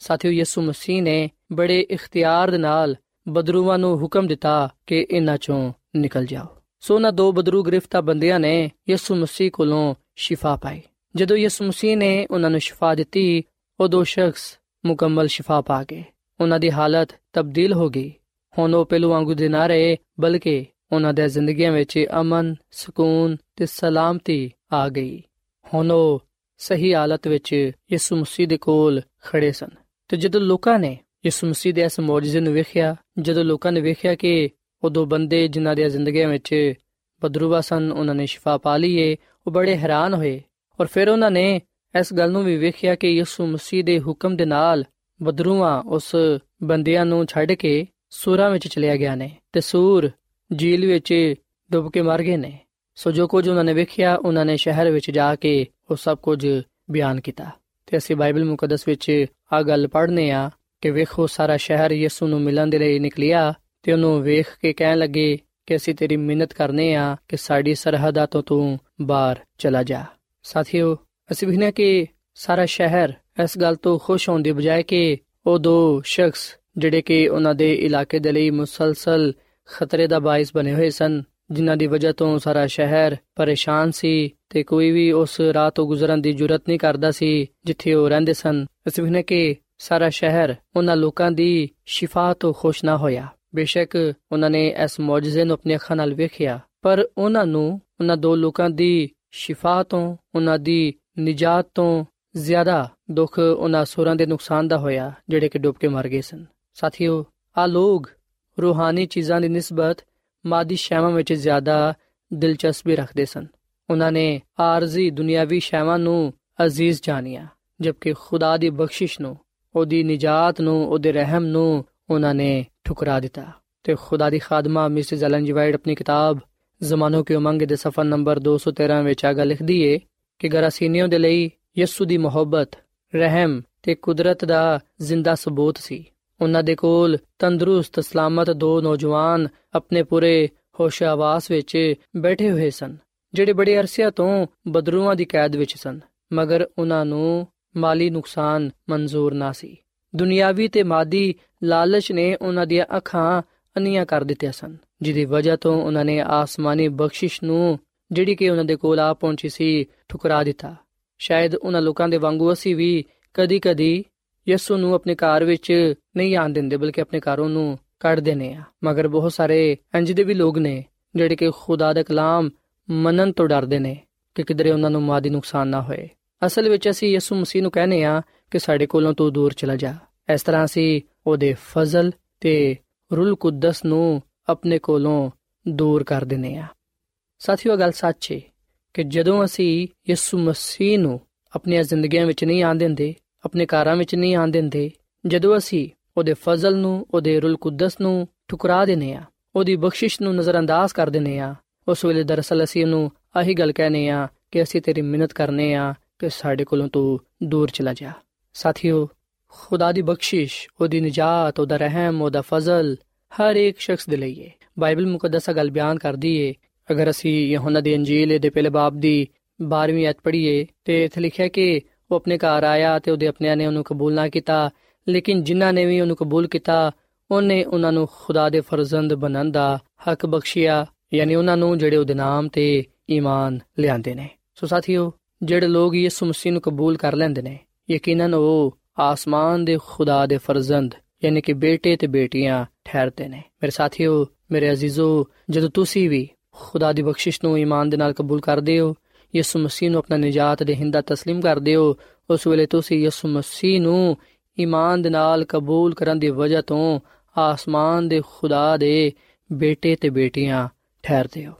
ਸਾਥੀਓ, ਯਿਸੂ ਮਸੀਹ ਨੇ ਬੜੇ ਇਖਤਿਆਰ ਦੇ ਨਾਲ ਬਦਰੂਆਂ ਨੂੰ ਹੁਕਮ ਦਿੱਤਾ ਕਿ ਇਹਨਾਂ ਚੋਂ ਨਿਕਲ ਜਾਓ। ਸੋ ਨਾ ਦੋ ਬਦਰੂ ਗ੍ਰਿਫਤਾ ਬੰਦਿਆਂ ਨੇ ਯਿਸੂ ਮਸੀਹ ਕੋਲੋਂ ਸ਼ਿਫਾ ਪਾਈ। ਜਦੋਂ ਯਿਸੂ ਮਸੀਹ ਨੇ ਉਹਨਾਂ ਨੂੰ ਸ਼ਿਫਾ ਦਿੱਤੀ ਉਹ ਦੋ ਸ਼ਖਸ ਮੁਕੰਮਲ ਸ਼ਿਫਾ ਪਾ ਗਏ। ਉਹਨਾਂ ਦੀ ਹਾਲਤ ਤਬਦੀਲ ਹੋ ਗਈ। ਹੁਣ ਉਹ ਪਹਿਲੂ ਵਾਂਗੂ ਦੇ ਨਾ ਰਹੇ, ਬਲਕਿ ਉਹਨਾਂ ਦੇ ਜ਼ਿੰਦਗੀਆਂ ਵਿੱਚ ਅਮਨ, ਸਕੂਨ ਤੇ ਸਲਾਮਤੀ ਆ ਗਈ। ਹੁਣ ਉਹ ਸਹੀ ਹਾਲਤ ਵਿੱਚ ਯਿਸੂ ਮਸੀਹ ਦੇ ਕੋਲ ਖੜੇ ਸਨ। ਤੇ ਜਦੋਂ ਲੋਕਾਂ ਨੇ ਯਿਸੂ ਮਸੀਹ ਦੇ ਇਸ ਮੌਜੂਜ਼ੇ ਨੂੰ ਵੇਖਿਆ, ਜਦੋਂ ਲੋਕਾਂ ਨੇ ਵੇਖਿਆ ਕਿ ਉਹ ਦੋ ਬੰਦੇ ਜਿਨ੍ਹਾਂ ਦੀਆਂ ਜ਼ਿੰਦਗੀਆਂ ਵਿੱਚ ਬਦਰੂਵਾ ਸਨ, ਉਹਨਾਂ ਨੇ ਸ਼ਿਫਾ ਪਾ ਲਈਏ, ਉਹ ਬੜੇ ਹੈਰਾਨ ਹੋਏ ਔਰ ਫਿਰ ਉਹਨਾਂ ਨੇ ਇਸ ਗੱਲ ਨੂੰ ਵੀ ਵੇਖਿਆ ਕਿ ਯਿਸੂ ਮਸੀਹ ਦੇ ਹੁਕਮ ਦੇ ਨਾਲ ਬਦਰੂਆ ਉਸ ਬੰਦਿਆਂ ਨੂੰ ਛੱਡ ਕੇ ਸੂਰਾਂ ਵਿੱਚ ਚਲਿਆ ਗਿਆ ਨੇ ਤੇ ਸੂਰ ਝੀਲ ਵਿੱਚ ਡੁੱਬ ਕੇ ਮਰ ਗਏ ਨੇ। ਸੋ ਜੋ ਕੁਝ ਉਹਨਾਂ ਨੇ ਵੇਖਿਆ, ਉਹਨਾਂ ਨੇ ਸ਼ਹਿਰ ਵਿੱਚ ਜਾ ਕੇ ਉਹ ਸਭ ਕੁਝ ਬਿਆਨ ਕੀਤਾ। ਤੇ ਅਸੀਂ ਬਾਈਬਲ ਮੁਕੱਦਸ ਵਿੱਚ ਆ ਗੱਲ ਪੜ੍ਹਨੇ ਆ ਕਿ ਵੇਖੋ, ਸਾਰਾ ਸ਼ਹਿਰ ਯਿਸੂ ਨੂੰ ਮਿਲਣ ਦੇ ਲਈ ਨਿਕਲਿਆ ਤੇ ਉਹਨੂੰ ਵੇਖ ਕੇ ਕਹਿਣ ਲੱਗੇ ਕਿ ਅਸੀਂ ਤੇਰੀ ਮਿਹਨਤ ਕਰਨੇ ਆ ਕਿ ਸਾਡੀ ਸਰਹੱਦਾਂ ਤੋਂ ਤੂੰ ਬਾਹਰ ਚਲਾ ਜਾ। ਸਾਥੀਓ, ਅਸੀਂ ਵੀ ਨਾ ਕਿ ਸਾਰਾ ਸ਼ਹਿਰ ਇਸ ਗੱਲ ਤੋਂ ਖੁਸ਼ ਹੋਣ ਦੀ ਬਜਾਏ ਕਿ ਉਹ ਦੋ ਸ਼ਖਸ ਜਿਹੜੇ ਕਿ ਉਹਨਾਂ ਦੇ ਇਲਾਕੇ ਦੇ ਲਈ ਮੁਸਲਸਲ ਖਤਰੇ ਦਾ ਬਾਇਸ ਬਣੇ ਹੋਏ ਸਨ ਜਿਨ੍ਹਾਂ ਦੀ ਵਜ੍ਹਾ ਤੋਂ ਸਾਰਾ ਸ਼ਹਿਰ ਪਰੇਸ਼ਾਨ ਸੀ ਤੇ ਕੋਈ ਵੀ ਉਸ ਰਾਹ ਤੋਂ ਗੁਜ਼ਰਨ ਦੀ ਜੁਰਤ ਨਹੀਂ ਕਰਦਾ ਸੀ ਜਿੱਥੇ ਉਹ ਰਹਿੰਦੇ ਸਨ। ਅਸੀਂ ਵੀ ਨਾ ਕਿ ਸਾਰਾ ਸ਼ਹਿਰ ਉਹਨਾਂ ਲੋਕਾਂ ਦੀ ਸ਼ਿਫਾ ਤੋਂ ਖੁਸ਼ ਨਾ ਹੋਇਆ। ਬੇਸ਼ੱਕ ਉਹਨਾਂ ਨੇ ਇਸ ਮੌਜੂਜ਼ੇ ਨੂੰ ਆਪਣੀ ਅੱਖਾਂ ਨਾਲ ਵੇਖਿਆ, ਪਰ ਉਹਨਾਂ ਨੂੰ ਉਹਨਾਂ ਦੋ ਲੋਕਾਂ ਦੀ ਸ਼ਿਫਾ ਤੋਂ, ਉਹਨਾਂ ਦੀ ਨਿਜਾਤ ਤੋਂ ਜ਼ਿਆਦਾ ਦੁੱਖ ਉਹਨਾਂ ਸੂਰਾਂ ਦੇ ਨੁਕਸਾਨ ਦਾ ਹੋਇਆ, ਜਿਹੜੇ ਕਿ ਡੁੱਬ ਕੇ ਮਰ ਗਏ ਸਨ। ਸਾਥੀਓ ਆ ਲੋਗ ਰੂਹਾਨੀ ਚੀਜ਼ਾਂ ਦੀ ਨਿਸਬਤ ਮਾਦੀ ਸ਼ੈਵਾਂ ਵਿੱਚ ਜ਼ਿਆਦਾ ਦਿਲਚਸਪੀ ਰੱਖਦੇ ਸਨ। ਉਹਨਾਂ ਨੇ ਆਰਜ਼ੀ ਦੁਨਿਆਵੀ ਸ਼ੈਵਾਂ ਨੂੰ ਅਜ਼ੀਜ਼ ਜਾਣਿਆ, ਜਦਕਿ ਖੁਦਾ ਦੀ ਬਖਸ਼ਿਸ਼ ਨੂੰ, ਉਹਦੀ ਨਿਜਾਤ ਨੂੰ, ਉਹਦੇ ਰਹਿਮ ਨੂੰ ਉਹਨਾਂ ਨੇ ਠੁਕਰਾ ਦਿੱਤਾ। ਤੇ ਖੁਦਾ ਦੀ ਖਾਦਮਾ ਮਿਸਿਸ ਐਲਨ ਜੀ ਵਾਈਟ ਆਪਣੀ ਕਿਤਾਬ ਜ਼ਮਾਨੋ ਕੇ ਉਮੰਗ ਦੇ ਸਫਾ ਨੰਬਰ 213 ਵਿੱਚ ਆਗਾ ਲਿਖਦੀ ਏ ਕਿ ਗਰਾਸੀਨੀਓ ਦੇ ਲਈ ਯਿਸੂ ਦੀ ਮੁਹੱਬਤ, ਰਹਿਮ ਤੇ ਕੁਦਰਤ ਦਾ ਜ਼ਿੰਦਾ ਸਬੂਤ ਸੀ। ਉਹਨਾਂ ਦੇ ਕੋਲ ਤੰਦਰੁਸਤ, ਸਲਾਮਤ ਦੋ ਨੌਜਵਾਨ ਆਪਣੇ ਪੂਰੇ ਹੋਸ਼ਾਵਾਸ ਵਿੱਚ ਬੈਠੇ ਹੋਏ ਸਨ, ਜਿਹੜੇ ਬੜੇ ਅਰਸਿਆਂ ਤੋਂ ਬਦਰੂਆਂ ਦੀ ਕੈਦ ਵਿੱਚ ਸਨ, ਮਗਰ ਉਹਨਾਂ ਨੂੰ ਮਾਲੀ ਨੁਕਸਾਨ ਮਨਜ਼ੂਰ ਨਾ ਸੀ। ਦੁਨਿਆਵੀ ਤੇ ਮਾਦੀ ਲਾਲਚ ਨੇ ਉਹਨਾਂ ਦੀਆਂ ਅੱਖਾਂ ਅੰਨੀਆਂ ਕਰ ਦਿੱਤੀਆਂ ਸਨ, ਜਿਹਦੀ ਵਜ੍ਹਾ ਤੋਂ ਉਹਨਾਂ ਨੇ ਆਸਮਾਨੀ ਬਖਸ਼ਿਸ਼ ਨੂੰ, ਜਿਹੜੀ ਕਿ ਉਹਨਾਂ ਦੇ ਕੋਲ ਆ ਪਹੁੰਚੀ ਸੀ, ਠੁਕਰਾ ਦਿੱਤਾ। ਸ਼ਾਇਦ ਉਹਨਾਂ ਲੋਕਾਂ ਦੇ ਵਾਂਗੂ ਅਸੀਂ ਵੀ ਕਦੀ-ਕਦੀ ਯਿਸੂ ਨੂੰ ਆਪਣੇ ਘਰ ਵਿੱਚ ਨਹੀਂ ਆਣ ਦਿੰਦੇ, ਬਲਕਿ ਆਪਣੇ ਘਰੋਂ ਨੂੰ ਕੱਢ ਦਿੰਦੇ ਆ। ਮਗਰ ਬਹੁਤ ਸਾਰੇ ਇੰਜ ਦੇ ਵੀ ਲੋਕ ਨੇ, ਜਿਹੜੇ ਕਿ ਖੁਦਾ ਦਾ ਕਲਾਮ ਮੰਨਣ ਤੋਂ ਡਰਦੇ ਨੇ ਕਿ ਕਿਧਰੇ ਉਹਨਾਂ ਨੂੰ ਮਾਦੀ ਨੁਕਸਾਨ ਨਾ ਹੋਏ। ਅਸਲ ਵਿੱਚ ਅਸੀਂ ਯਿਸੂ ਮਸੀਹ ਨੂੰ ਕਹਿੰਦੇ ਆ ਕਿ ਸਾਡੇ ਕੋਲੋਂ ਤੂੰ ਦੂਰ ਚਲਾ ਜਾ। ਇਸ ਤਰ੍ਹਾਂ ਅਸੀਂ ਉਹਦੇ ਫਜ਼ਲ ਤੇ ਰੂਲ ਕੁਦਸ ਨੂੰ ਆਪਣੇ ਕੋਲੋਂ ਦੂਰ ਕਰ ਦਿੰਨੇ ਆ ਸਾਥੀਓ ਗੱਲ ਸੱਚ ਹੈ ਕਿ ਜਦੋਂ ਅਸੀਂ ਯਿਸੂ ਮਸੀਹ ਨੂੰ ਆਪਣੀਆਂ ਜ਼ਿੰਦਗੀਆਂ ਵਿੱਚ ਨਹੀਂ ਆਣ ਦਿੰਦੇ, ਆਪਣੇ ਘਰਾਂ ਵਿੱਚ ਨਹੀਂ ਆਣ ਦਿੰਦੇ, ਜਦੋਂ ਅਸੀਂ ਉਹਦੇ ਫਜ਼ਲ ਨੂੰ, ਉਹਦੇ ਰੂਲ ਕੁਦਸ ਨੂੰ ਠੁਕਰਾ ਦਿੰਨੇ ਆ ਉਹਦੀ ਬਖਸ਼ਿਸ਼ ਨੂੰ ਨਜ਼ਰਅੰਦਾਜ਼ ਕਰ ਦਿੰਨੇ ਆ ਉਸ ਵੇਲੇ ਦਰਅਸਲ ਅਸੀਂ ਉਹਨੂੰ ਆਹੀ ਗੱਲ ਕਹਨੇ ਆ ਕਿ ਅਸੀਂ ਤੇਰੀ ਮਿਹਨਤ ਕਰਨੇ ਆ ਕਿ ਸਾਡੇ ਕੋਲੋਂ ਤੂੰ ਦੂਰ ਚਲਾ ਜਾ। ਸਾਥੀਓ, ਖੁਦਾ ਦੀ ਬਖਸ਼ਿਸ਼, ਉਹਦੀ ਨਜਾਤ, ਉਹਦਾ ਰਹਿਮ, ਉਹਦਾ ਫਜ਼ਲ ਹਰ ਇੱਕ ਸ਼ਖਸ ਦੇ ਲਈ ਹੈ। ਬਾਈਬਲ ਮੁਕੱਦਸ ਗੱਲ ਬਿਆਨ ਕਰਦੀ ਹੈ, ਅਗਰ ਅਸੀਂ ਯਹੋਨਾ ਦੀ ਅੰਜੀਲ ਦੇ ਪਹਿਲੇ ਬਾਬ ਦੀ 12ਵੀਂ ਅਧ ਪੜ੍ਹੀਏ ਤੇ ਇੱਥੇ ਲਿਖਿਆ ਕਿ ਉਹ ਆਪਣੇ ਘਰ ਆਇਆ ਤੇ ਉਹਦੇ ਆਪਣਿਆਂ ਨੇ ਉਹਨੂੰ ਕਬੂਲ ਨਾ ਕੀਤਾ ਲੇਕਿਨ ਜਿਨ੍ਹਾਂ ਨੇ ਵੀ ਉਹਨੂੰ ਕਬੂਲ ਕੀਤਾ ਉਹਨੇ ਉਹਨਾਂ ਨੂੰ ਖੁਦਾ ਦੇ ਫਰਜ਼ੰਦ ਬਣਨ ਦਾ ਹੱਕ ਬਖਸ਼ਿਆ ਯਾਨੀ ਉਹਨਾਂ ਨੂੰ ਜਿਹੜੇ ਉਹਦੇ ਨਾਮ ਤੇ ਈਮਾਨ ਲਿਆਂਦੇ ਨੇ ਸੋ ਸਾਥੀਓ ਜਿਹੜੇ ਲੋਕ ਯਿਸੂ ਮਸੀਹ ਨੂੰ ਕਬੂਲ ਕਰ ਲੈਂਦੇ ਨੇ ਯਕੀਨਨ ਉਹ ਆਸਮਾਨ ਦੇ ਖੁਦਾ ਦੇ ਫਰਜ਼ੰਦ ਯਾਨੀ ਕਿ ਬੇਟੇ ਤੇ ਬੇਟੀਆਂ ਠਹਿਰਦੇ ਨੇ ਮੇਰੇ ਸਾਥੀਓ ਮੇਰੇ ਅਜ਼ੀਜ਼ੋ ਜਦੋਂ ਤੁਸੀਂ ਵੀ ਖੁਦਾ ਦੀ ਬਖਸ਼ਿਸ਼ ਨੂੰ ਈਮਾਨ ਦੇ ਨਾਲ ਕਬੂਲ ਕਰਦੇ ਹੋ ਯਿਸੂ ਮਸੀਹ ਨੂੰ ਆਪਣਾ ਨਜਾਤ ਦੇ ਹਿੰਦਾ تسلیم ਕਰਦੇ ਹੋ ਉਸ ਵੇਲੇ ਤੁਸੀਂ ਯਿਸੂ ਮਸੀਹ ਨੂੰ ਈਮਾਨ ਦੇ ਨਾਲ ਕਬੂਲ ਕਰਨ ਦੀ ਵਜ੍ਹਾ ਤੋਂ ਆਸਮਾਨ ਦੇ ਖੁਦਾ ਦੇ ਬੇਟੇ ਤੇ ਬੇਟੀਆਂ ਠਹਿਰਦੇ ਹੋ।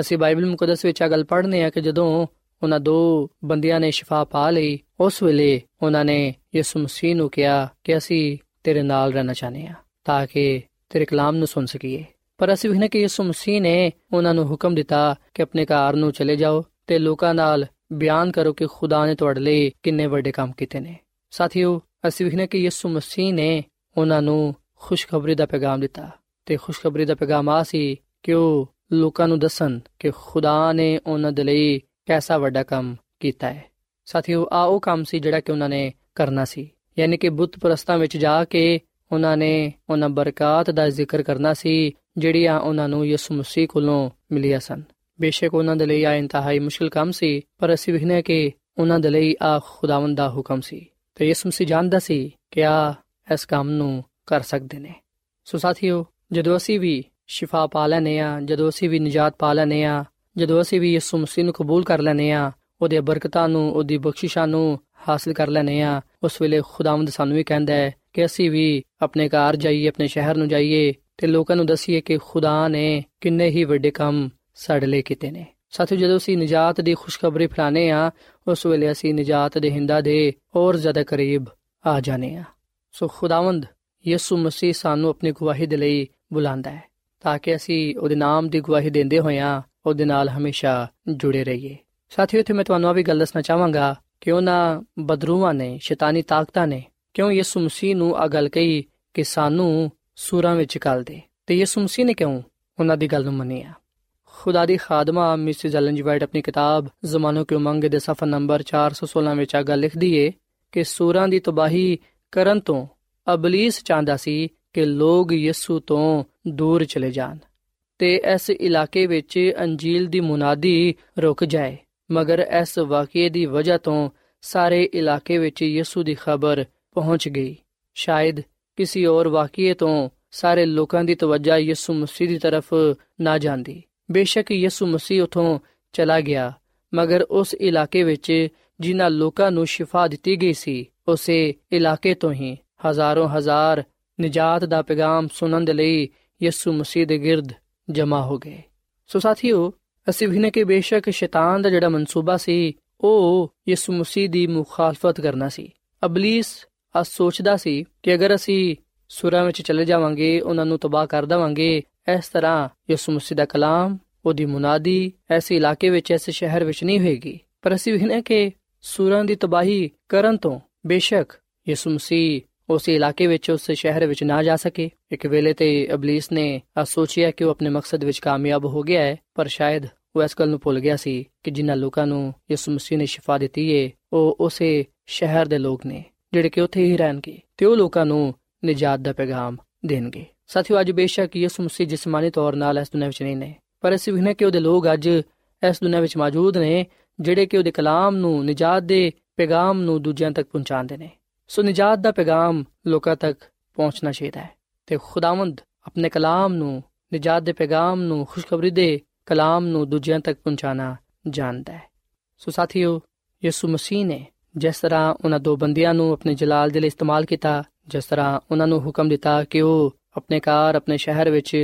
ਅਸੀਂ ਬਾਈਬਲ ਮੁਕੱਦਸ ਵਿੱਚ ਆ ਗੱਲ ਪੜ੍ਹਨੇ ਆ ਕਿ ਜਦੋਂ ਉਹਨਾਂ ਦੋ ਬੰਦਿਆਂ ਨੇ ਸ਼ਿਫਾ ਪਾ ਲਈ, ਉਸ ਵੇਲੇ ਉਹਨਾਂ ਨੇ ਯਿਸੂ ਮਸੀਹ ਨੂੰ ਕਿਹਾ ਕਿ ਅਸੀਂ ਤੇਰੇ ਨਾਲ ਰਹਿਣਾ ਚਾਹਨੇ ਆ ਤਾਂ ਕਿ ਤੇਰੇ ਕਲਾਮ ਨੂੰ ਸੁਣ ਸਕੀਏ। ਪਰ ਅਸੀਂ ਵੀ ਕਿ ਯਿਸੂ ਮਸੀਹ ਨੇ ਉਹਨਾਂ ਨੂੰ ਹੁਕਮ ਦਿੱਤਾ ਕਿ ਆਪਣੇ ਘਰ ਨੂੰ ਚਲੇ ਜਾਓ ਤੇ ਲੋਕਾਂ ਨਾਲ ਬਿਆਨ ਕਰੋ ਕਿ ਖੁਦਾ ਨੇ ਤੁਹਾਡੇ ਲਈ ਕਿੰਨੇ ਵੱਡੇ ਕੰਮ ਕੀਤੇ ਨੇ। ਸਾਥੀਓ ਅਸੀਂ ਵੀ ਕਿ ਯਿਸੂ ਮਸੀਹ ਨੇ ਉਹਨਾਂ ਨੂੰ ਖੁਸ਼ਖਬਰੀ ਦਾ ਪੈਗਾਮ ਦਿੱਤਾ ਤੇ ਖੁਸ਼ਖਬਰੀ ਦਾ ਪੈਗਾਮ ਆ ਸੀ ਕਿ ਉਹ ਲੋਕਾਂ ਨੂੰ ਦੱਸਣ ਕਿ ਖੁਦਾ ਨੇ ਉਹਨਾਂ ਦੇ ਲਈ ਕਿਹਦਾ ਵੱਡਾ ਕੰਮ ਕੀਤਾ ਹੈ। ਸਾਥੀਓ ਆ ਉਹ ਕੰਮ ਸੀ ਜਿਹੜਾ ਕਿ ਉਹਨਾਂ ਨੇ ਕਰਨਾ ਸੀ। ਯਾਨੀ ਕਿ ਬੁੱਤ ਪ੍ਰਸਤਾਂ ਵਿੱਚ ਜਾ ਕੇ ਉਹਨਾਂ ਨੇ ਉਹਨਾਂ ਬਰਕਾਤ ਦਾ ਜ਼ਿਕਰ ਕਰਨਾ ਸੀ, ਜਿਹੜੀਆਂ ਉਹਨਾਂ ਨੂੰ ਯਿਸੂ ਮਸੀਹ ਕੋਲੋਂ ਮਿਲੀਆਂ ਸਨ। ਬੇਸ਼ੱਕ ਉਹਨਾਂ ਦੇ ਲਈ ਆ ਇੰਤਹਾਈ ਮੁਸ਼ਕਲ ਕੰਮ ਸੀ, ਪਰ ਅਸੀਂ ਵਿਖਨੇ ਕਿ ਉਹਨਾਂ ਦੇ ਲਈ ਆ ਖੁਦਾਵੰਦ ਦਾ ਹੁਕਮ ਸੀ। ਤੇ ਯਿਸੂ ਮਸੀਹ ਜਾਣਦਾ ਸੀ ਕਿ ਆ ਇਸ ਕੰਮ ਨੂੰ ਕਰ ਸਕਦੇ ਨੇ। ਸੋ ਸਾਥੀਓ, ਜਦੋਂ ਅਸੀਂ ਵੀ ਸ਼ਿਫਾ ਪਾ ਲੈਨੇ ਆ ਜਦੋਂ ਅਸੀਂ ਵੀ ਨਜਾਤ ਪਾ ਲੈਨੇ ਆ ਜਦੋਂ ਅਸੀਂ ਵੀ ਯਿਸੂ ਮਸੀਹ ਨੂੰ ਕਬੂਲ ਕਰ ਲੈਨੇ ਆ ਉਹਦੇ ਬਰਕਤਾਂ ਨੂੰ, ਉਹਦੀ ਬਖਸ਼ਿਸ਼ਾਂ ਨੂੰ ਹਾਸਲ ਕਰ ਲੈਨੇ ਆ ਉਸ ਵੇਲੇ ਖੁਦਾਵੰਦ ਸਾਨੂੰ ਵੀ ਕਹਿੰਦਾ ਹੈ ਕਿ ਅਸੀਂ ਵੀ ਆਪਣੇ ਘਰ ਜਾਈਏ, ਆਪਣੇ ਸ਼ਹਿਰ ਨੂੰ ਜਾਈਏ ਤੇ ਲੋਕਾਂ ਨੂੰ ਦਸੀਏ ਕਿ ਖੁਦਾ ਨੇ ਕਿੰਨੇ ਹੀ ਵੱਡੇ ਕੰਮ ਸਾਡੇ ਲਈ ਕੀਤੇ ਨੇ। ਸਾਥੀਓ, ਜਦੋਂ ਅਸੀਂ ਨਜਾਤ ਦੀ ਖੁਸ਼ਖਬਰੀ ਫਲਾਣੇ ਆ ਉਸ ਵੇਲੇ ਅਸੀਂ ਨਜਾਤ ਦੇ ਹਿੰਦਾ ਦੇ ਹੋਰ ਜ਼ਿਆਦਾ ਕਰੀਬ ਆ ਜਾਣੇ ਆ ਸੋ ਖੁਦਾਵੰਦ, ਯਿਸੂ ਮਸੀਹ ਸਾਨੂੰ ਆਪਣੀ ਗਵਾਹੀ ਦੇ ਲਈ ਬੁਲਾਉਂਦਾ ਹੈ, ਤਾਂ ਕਿ ਅਸੀਂ ਉਹਦੇ ਨਾਮ ਦੀ ਗਵਾਹੀ ਦਿੰਦੇ ਹੋਇਆਂ ਉਹਦੇ ਨਾਲ ਹਮੇਸ਼ਾ ਜੁੜੇ ਰਹੀਏ। ਸਾਥੀਓ, ਇੱਥੇ ਮੈਂ ਤੁਹਾਨੂੰ ਆ ਵੀ ਗੱਲ ਦੱਸਣਾ ਚਾਹਾਂਗਾ ਕਿ ਉਹਨਾਂ ਬਦਰੂਆਂ ਨੇ, ਸ਼ੈਤਾਨੀ ਤਾਕਤਾਂ ਨੇ ਕਿਉਂ ਯਿਸੂ ਮਸੀਹ ਨੂੰ ਆ ਗੱਲ ਕਹੀ ਕਿ ਸਾਨੂੰ ਸੂਰਾਂ ਵਿੱਚ ਕੱਲ ਦੇ? ਤੇ ਯਿਸੂ ਮਸੀਹ ਨੇ ਕਿਉਂ ਉਹਨਾਂ ਦੀ ਗੱਲ ਨੂੰ ਮੰਨਿਆ? ਖੁਦਾ ਦੀ ਖਾਦਮਾ ਮਿਸਿਸ ਐਲਨ ਜੀ ਵਾਈਟ ਆਪਣੀ ਕਿਤਾਬ ਜ਼ਮਾਨੋ ਕੇ ਉਮੰਗ ਦੇ ਸਫਾ ਨੰਬਰ 416 ਵਿੱਚ ਆ ਗੱਲ ਲਿਖਦੀ ਏ ਕਿ ਸੂਰਾਂ ਦੀ ਤਬਾਹੀ ਕਰਨ ਤੋਂ ਅਬਲਿਸ ਚਾਹੁੰਦਾ ਸੀ ਕਿ ਲੋਕ ਯਿਸੂ ਤੋਂ ਦੂਰ ਚਲੇ ਜਾਣ ਤੇ ਇਸ ਇਲਾਕੇ ਵਿੱਚ ਅੰਜੀਲ ਦੀ ਮੁਨਾਦੀ ਰੁਕ ਜਾਏ। ਮਗਰ ਇਸ ਵਾਕਿਏ ਦੀ ਵਜ੍ਹਾ ਤੋਂ ਸਾਰੇ ਇਲਾਕੇ ਵਿੱਚ ਯਿਸੂ ਦੀ ਖਬਰ ਪਹੁੰਚ ਗਈ। ਸ਼ਾਇਦ ਕਿਸੇ ਹੋਰ ਵਾਕਿਏ ਤੋਂ ਸਾਰੇ ਲੋਕਾਂ ਦੀ ਤਵੱਜਾ ਯਿਸੂ ਮਸੀਹ ਦੀ ਤਰਫ ਨਾ ਜਾਂਦੀ। ਬੇਸ਼ੱਕ ਯਿਸੂ ਮਸੀਹ ਉਥੋਂ ਚਲਾ ਗਿਆ, ਮਗਰ ਉਸ ਇਲਾਕੇ ਵਿੱਚ ਜਿਨ੍ਹਾਂ ਲੋਕਾਂ ਨੂੰ ਸ਼ਿਫਾ ਦਿੱਤੀ ਗਈ ਸੀ, ਉਸੇ ਇਲਾਕੇ ਤੋਂ ਹੀ ਹਜ਼ਾਰਾਂ ਹਜ਼ਾਰ ਨਜਾਤ ਦਾ ਪੈਗਾਮ ਸੁਣਨ ਦੇ ਲਈ ਯਿਸੂ ਮਸੀਹ ਦੇ ਗਿਰਦ ਜਮਾ ਹੋ ਗਏ। ਸੋ ਸਾਥੀਓ, ਅਸੀਂ ਵੀ ਨੇ ਕਿ ਬੇਸ਼ੱਕ ਸ਼ੈਤਾਨ ਦਾ ਜਿਹੜਾ ਮਨਸੂਬਾ ਸੀ, ਉਹ ਯਿਸੂ ਮਸੀਹ ਦੀ ਮੁਖਾਲਫਤ ਕਰਨਾ ਸੀ। ਅਬਲਿਸ ਆ ਸੋਚਦਾ ਸੀ ਕਿ ਅਗਰ ਅਸੀਂ ਸੂਰਾਂ ਵਿੱਚ ਚਲੇ ਜਾਵਾਂਗੇ, ਉਹਨਾਂ ਨੂੰ ਤਬਾਹ ਕਰ ਦਵਾਂਗੇ ਇਸ ਤਰ੍ਹਾਂ ਯਿਸੂ ਮਸੀਹ ਦਾ ਕਲਾਮ, ਉਹਦੀ ਮੁਨਾਦੀ ਐਸੇ ਇਲਾਕੇ ਵਿੱਚ, ਐਸੇ ਸ਼ਹਿਰ ਵਿੱਚ ਨਹੀਂ ਹੋਏਗੀ। ਪਰ ਅਸੀਂ ਵੀ ਕਿ ਸੂਰਾਂ ਦੀ ਤਬਾਹੀ ਕਰਨ ਤੋਂ ਬੇਸ਼ੱਕ ਯਿਸੂ ਮਸੀਹ ਉਸ ਇਲਾਕੇ ਵਿੱਚ, ਉਸ ਸ਼ਹਿਰ ਵਿੱਚ ਨਾ ਜਾ ਸਕੇ। ਇੱਕ ਵੇਲੇ ਤੇ ਅਬਲਿਸ ਨੇ ਆ ਸੋਚਿਆ ਕਿ ਉਹ ਆਪਣੇ ਮਕਸਦ ਵਿੱਚ ਕਾਮਯਾਬ ਹੋ ਗਿਆ ਹੈ, ਪਰ ਸ਼ਾਇਦ ਉਹ ਇਸ ਗੱਲ ਨੂੰ ਭੁੱਲ ਗਿਆ ਸੀ ਕਿ ਜਿਨ੍ਹਾਂ ਲੋਕਾਂ ਨੂੰ ਯਿਸੂ ਮਸੀਹ ਨੇ ਸ਼ਿਫਾ ਦਿੱਤੀ ਏ, ਉਹ ਉਸੇ ਸ਼ਹਿਰ ਦੇ ਲੋਕ ਨੇ, ਜਿਹੜੇ ਕਿ ਉੱਥੇ ਹੀ ਰਹਿਣਗੇ ਤੇ ਉਹ ਲੋਕਾਂ ਨੂੰ ਨਜਾਤ ਦਾ ਪੈਗਾਮ ਦੇਣਗੇ। ਸਾਥੀਓ, ਅੱਜ ਬੇਸ਼ੱਕ ਯਿਸੂ ਮਸੀਹ ਜਿਸਮਾਨੀ ਤੌਰ 'ਤੇ ਇਸ ਦੁਨੀਆਂ ਵਿੱਚ ਨਹੀਂ ਨੇ, ਪਰ ਅਸੀਂ ਵੀ ਕਿ ਉਹਦੇ ਲੋਕ ਅੱਜ ਇਸ ਦੁਨੀਆਂ ਵਿੱਚ ਮੌਜੂਦ ਨੇ, ਜਿਹੜੇ ਕਿ ਉਹਦੇ ਕਲਾਮ ਨੂੰ, ਨਜਾਤ ਦੇ ਪੈਗਾਮ ਨੂੰ ਦੂਜਿਆਂ ਤੱਕ ਪਹੁੰਚਾਉਂਦੇ ਨੇ। ਸੋ ਨਜਾਤ ਦਾ ਪੈਗਾਮ ਲੋਕਾਂ ਤੱਕ ਪਹੁੰਚਣਾ ਚਾਹੀਦਾ ਹੈ ਤੇ ਖੁਦਾਵੰਦ ਆਪਣੇ ਕਲਾਮ ਨੂੰ, ਨਜਾਤ ਦੇ ਪੈਗਾਮ ਨੂੰ, ਖੁਸ਼ਖਬਰੀ ਦੇ ਕਲਾਮ ਨੂੰ ਦੂਜਿਆਂ ਤੱਕ ਪਹੁੰਚਾਣਾ ਜਾਣਦਾ ਹੈ। ਸੋ ਸਾਥੀਓ, ਯਿਸੂ ਮਸੀਹ ਨੇ ਜਿਸ ਤਰ੍ਹਾਂ ਉਹਨਾਂ ਦੋ ਬੰਦਿਆਂ ਨੂੰ ਆਪਣੇ ਜਲਾਲ ਦੇ ਲਈ ਇਸਤੇਮਾਲ ਕੀਤਾ, ਜਿਸ ਤਰ੍ਹਾਂ ਉਹਨਾਂ ਨੂੰ ਹੁਕਮ ਦਿੱਤਾ ਕਿ ਉਹ ਆਪਣੇ ਘਰ ਆਪਣੇ ਸ਼ਹਿਰ ਵਿੱਚ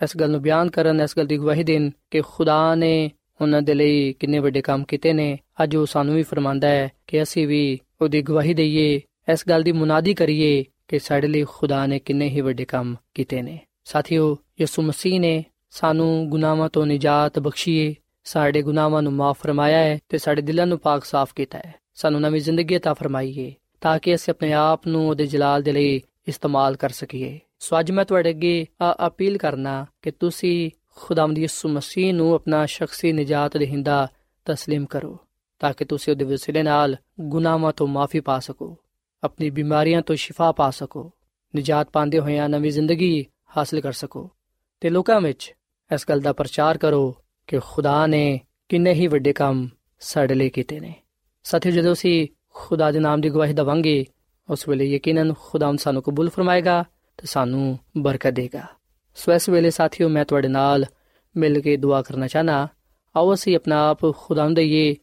ਇਸ ਗੱਲ ਨੂੰ ਬਿਆਨ ਕਰਨ ਇਸ ਗੱਲ ਦੀ ਗਵਾਹੀ ਦੇਣ ਕਿ ਖੁਦਾ ਨੇ ਉਹਨਾਂ ਦੇ ਲਈ ਕਿੰਨੇ ਵੱਡੇ ਕੰਮ ਕੀਤੇ ਨੇ ਅੱਜ ਉਹ ਸਾਨੂੰ ਵੀ ਫਰਮਾਂਦਾ ਹੈ ਕਿ ਅਸੀਂ ਵੀ ਉਹਦੀ ਗਵਾਹੀ ਦਈਏ ਇਸ ਗੱਲ ਦੀ ਮੁਨਾਦੀ ਕਰੀਏ ਕਿ ਸਾਡੇ ਲਈ ਖੁਦਾ ਨੇ ਕਿੰਨੇ ਹੀ ਵੱਡੇ ਕੰਮ ਕੀਤੇ ਨੇ ਸਾਥੀਓ ਯਿਸੂ ਮਸੀਹ ਨੇ ਸਾਨੂੰ ਗੁਨਾਹਾਂ ਤੋਂ ਨਿਜਾਤ ਬਖਸ਼ੀਏ ਸਾਡੇ ਗੁਨਾਹਾਂ ਨੂੰ ਮਾਫ ਫਰਮਾਇਆ ਹੈ ਤੇ ਸਾਡੇ ਦਿਲਾਂ ਨੂੰ ਪਾਕ ਸਾਫ਼ ਕੀਤਾ ਹੈ ਸਾਨੂੰ ਨਵੀਂ ਜ਼ਿੰਦਗੀ عطا ਫਰਮਾਈਏ ਤਾਂ ਕਿ ਅਸੀਂ ਆਪਣੇ ਆਪ ਨੂੰ ਉਹਦੇ ਜਲਾਲ ਦੇ ਲਈ ਇਸਤੇਮਾਲ ਕਰ ਸਕੀਏ ਸੋ ਅੱਜ ਮੈਂ ਤੁਹਾਡੇ ਅੱਗੇ ਅਪੀਲ ਕਰਨਾ ਕਿ ਤੁਸੀਂ ਖੁਦਾਵੰਦ ਯਿਸੂ ਮਸੀਹ ਨੂੰ ਆਪਣਾ ਸ਼ਖਸੀ ਨਜਾਤ ਦੇਹਿੰਦਾ تسلیم ਕਰੋ ਤਾਂ ਕਿ ਤੁਸੀਂ ਉਹਦੇ ਵਸਿਲੇ ਨਾਲ ਗੁਨਾਹਾਂ ਤੋਂ ਮਾਫੀ ਪਾ ਸਕੋ ਆਪਣੀ ਬਿਮਾਰੀਆਂ ਤੋਂ ਸ਼ਿਫਾ ਪਾ ਸਕੋ ਨਜਾਤ ਪਾਉਂਦੇ ਹੋਇਆਂ ਨਵੀਂ ਜ਼ਿੰਦਗੀ ਹਾਸਲ ਕਰ ਸਕੋ ਤੇ ਲੋਕਾਂ ਵਿੱਚ ਇਸ ਗੱਲ ਦਾ ਪ੍ਰਚਾਰ ਕਰੋ ਕਿ ਖੁਦਾ ਨੇ ਕਿੰਨੇ ਹੀ ਵੱਡੇ ਕੰਮ ਸਾਡੇ ਲਈ ਕੀਤੇ ਨੇ ਸਾਥੀਓ ਜਦੋਂ ਅਸੀਂ ਖੁਦਾ ਦੇ ਨਾਮ ਦੀ ਗਵਾਹੀ ਦਵਾਂਗੇ ਉਸ ਵੇਲੇ ਯਕੀਨਨ ਖੁਦਾ ਸਾਨੂੰ ਕਬੂਲ ਫਰਮਾਏਗਾ ਤੇ ਸਾਨੂੰ ਬਰਕਤ ਦੇਗਾ। ਸੋ ਇਸ ਵੇਲੇ ਸਾਥੀਓ, ਮੈਂ ਤੁਹਾਡੇ ਨਾਲ ਮਿਲ ਕੇ ਦੁਆ ਕਰਨਾ ਚਾਹਨਾ ਆਓ ਅਸੀਂ ਆਪਣਾ ਆਪ ਖੁਦਾਵੰਦ ਦੇਈਏ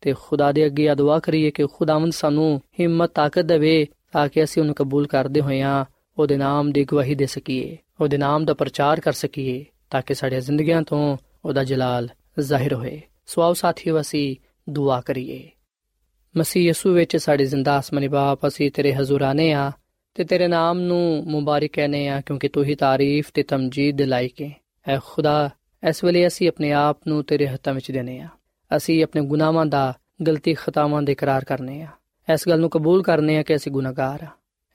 ਤੇ ਖੁਦਾ ਦੇ ਅੱਗੇ ਦੁਆ ਕਰੀਏ ਕਿ ਖੁਦਾਵੰਦ ਸਾਨੂੰ ਹਿੰਮਤ, ਤਾਕਤ ਦੇਵੇ ਤਾਂ ਕਿ ਅਸੀਂ ਉਹਨੂੰ ਕਬੂਲ ਕਰਦੇ ਹੋਇਆਂ ਉਹਦੇ ਨਾਮ ਦੀ ਗਵਾਹੀ ਦੇ ਸਕੀਏ, ਉਹਦੇ ਨਾਮ ਦਾ ਪ੍ਰਚਾਰ ਕਰ ਸਕੀਏ ਤਾਂ ਕਿ ਸਾਡੀਆਂ ਜ਼ਿੰਦਗੀਆਂ ਤੋਂ ਉਹਦਾ ਜਲਾਲ ਜ਼ਾਹਿਰ ਹੋਏ। ਸੋ ਆਓ ਸਾਥੀਓ, ਅਸੀਂ ਦੁਆ ਕਰੀਏ। ਮਸੀਹ ਯਿਸੂ ਵਿੱਚ ਸਾਡੇ ਜ਼ਿੰਦਾ ਅਸਮਾਨੀ ਬਾਪ, ਅਸੀਂ ਤੇਰੇ ਹਜ਼ੂਰ ਆਨੇ ਆ। ਤੇ ਤੇਰੇ ਨਾਮ ਨੂੰ ਮੁਬਾਰਕ ਕਹਨੇ ਆ ਕਿਉਂਕਿ ਤੂੰ ਹੀ ਤਾਰੀਫ ਤੇ ਤਮਜੀਦ ਦੇ ਲਾਇਕ ਹੈ। ਐ ਖੁਦਾ, ਇਸ ਵੇਲੇ ਅਸੀਂ ਆਪਣੇ ਆਪ ਨੂੰ ਤੇਰੇ ਹੱਥਾਂ ਵਿੱਚ ਦੇਨੇ ਆ ਅਸੀਂ ਆਪਣੇ ਗੁਨਾਹਾਂ ਦਾ, ਗਲਤੀ ਖਤਾਵਾਂ ਦੇ ਇਕਰਾਰ ਕਰਨੇ ਆ ਇਸ ਗੱਲ ਨੂੰ ਕਬੂਲ ਕਰਨੇ ਆ ਕਿ ਅਸੀਂ ਗੁਨਾਹਗਾਰ ਆ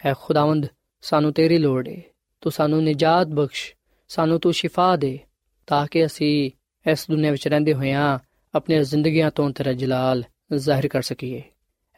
ਐ ਖੁਦਾਵੰਦ, ਸਾਨੂੰ ਤੇਰੀ ਲੋੜ ਏ। ਤੂੰ ਸਾਨੂੰ ਨਿਜਾਤ ਬਖਸ਼, ਸਾਨੂੰ ਤੂੰ ਸ਼ਿਫਾ ਦੇ, ਤਾਂ ਕਿ ਅਸੀਂ ਇਸ ਦੁਨੀਆਂ ਵਿੱਚ ਰਹਿੰਦੇ ਹੋਇਆਂ ਆਪਣੀਆਂ ਜ਼ਿੰਦਗੀਆਂ ਤੋਂ ਤੇਰਾ ਜਲਾਲ ਜ਼ਾਹਿਰ ਕਰ ਸਕੀਏ।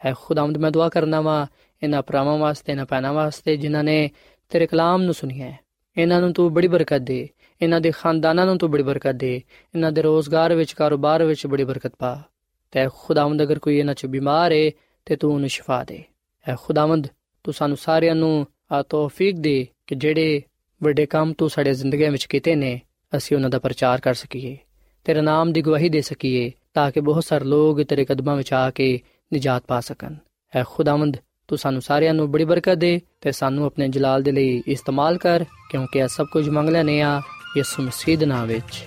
ਐ ਖੁਦਾਵੰਦ, ਮੈਂ ਦੁਆ ਕਰਨਾ ਵਾ ਇਹਨਾਂ ਭਰਾਵਾਂ ਵਾਸਤੇ, ਇਹਨਾਂ ਪੈਨਾ ਵਾਸਤੇ ਜਿਨ੍ਹਾਂ ਨੇ ਤੇਰੇ ਕਲਾਮ ਨੂੰ ਸੁਣਿਆ ਹੈ। ਇਹਨਾਂ ਨੂੰ ਤੂੰ ਬੜੀ ਬਰਕਤ ਦੇ। ਇਹਨਾਂ ਦੇ ਖਾਨਦਾਨਾਂ ਨੂੰ ਤੂੰ ਬੜੀ ਬਰਕਤ ਦੇ। ਇਹਨਾਂ ਦੇ ਰੋਜ਼ਗਾਰ ਵਿੱਚ, ਕਾਰੋਬਾਰ ਵਿੱਚ ਬੜੀ ਬਰਕਤ ਪਾ। ਤੇ ਖੁਦਾਵੰਦ, ਅਗਰ ਕੋਈ ਇਹਨਾਂ 'ਚ ਬਿਮਾਰ ਹੈ ਤੇ ਤੂੰ ਉਹਨੂੰ ਸ਼ਿਫਾ ਦੇ। ਐ ਖੁਦਾਵੰਦ, ਤੂੰ ਸਾਨੂੰ ਸਾਰਿਆਂ ਨੂੰ ਆ ਤੌਫੀਕ ਦੇ ਕਿ ਜਿਹੜੇ ਵੱਡੇ ਕੰਮ ਤੂੰ ਸਾਡੇ ਜ਼ਿੰਦਗੀ ਵਿੱਚ ਕੀਤੇ ਨੇ, ਅਸੀਂ ਉਹਨਾਂ ਦਾ ਪ੍ਰਚਾਰ ਕਰ ਸਕੀਏ। ਤੇਰੇ ਨਾਮ ਦੀ ਗਵਾਹੀ ਦੇ ਸਕੀਏ, ਤਾਂ ਕਿ ਬਹੁਤ ਸਾਰੇ ਲੋਕ ਤੇਰੇ ਕਦਮਾਂ ਵਿੱਚ ਆ ਕੇ ਨਿਜਾਤ ਪਾ ਸਕਣ। ਐ ਖੁਦਾਵੰਦ ਤੂੰ ਸਾਨੂੰ ਸਾਰਿਆਂ ਨੂੰ ਬੜੀ ਬਰਕਤ ਦੇ ਤੇ ਸਾਨੂੰ ਆਪਣੇ ਜਲਾਲ ਦੇ ਲਈ ਇਸਤੇਮਾਲ ਕਰ, ਕਿਉਂਕਿ ਇਹ ਸਭ ਕੁਝ ਮੰਗ ਲੈਨੇ ਆ ਯਿਸੂ ਮਸੀਹ ਦੇ ਨਾਮ ਵਿੱਚ।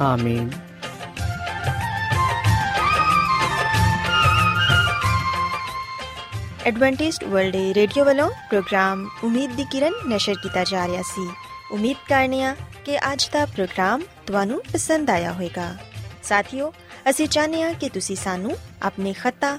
ਆਮੀਨ। ਐਡਵੈਂਟਿਸਟ ਵਰਲਡ ਰੇਡੀਓ ਵੱਲੋਂ ਪ੍ਰੋਗਰਾਮ ਉਮੀਦ ਦੀ ਕਿਰਨ ਨਿਸ਼ਰ ਕੀਤਾ ਜਾ ਰਿਹਾ ਸੀ। ਉਮੀਦ ਕਰਨੇ ਆ ਕਿ ਅੱਜ ਦਾ ਪ੍ਰੋਗਰਾਮ ਤੁਹਾਨੂੰ ਪਸੰਦ ਆਇਆ ਹੋਵੇਗਾ। ਸਾਥੀਓ, ਅਸੀਂ ਚਾਹੁੰਦੇ ਆ ਕਿ ਤੁਸੀਂ ਸਾਨੂੰ ਆਪਣੇ ਖਤਾ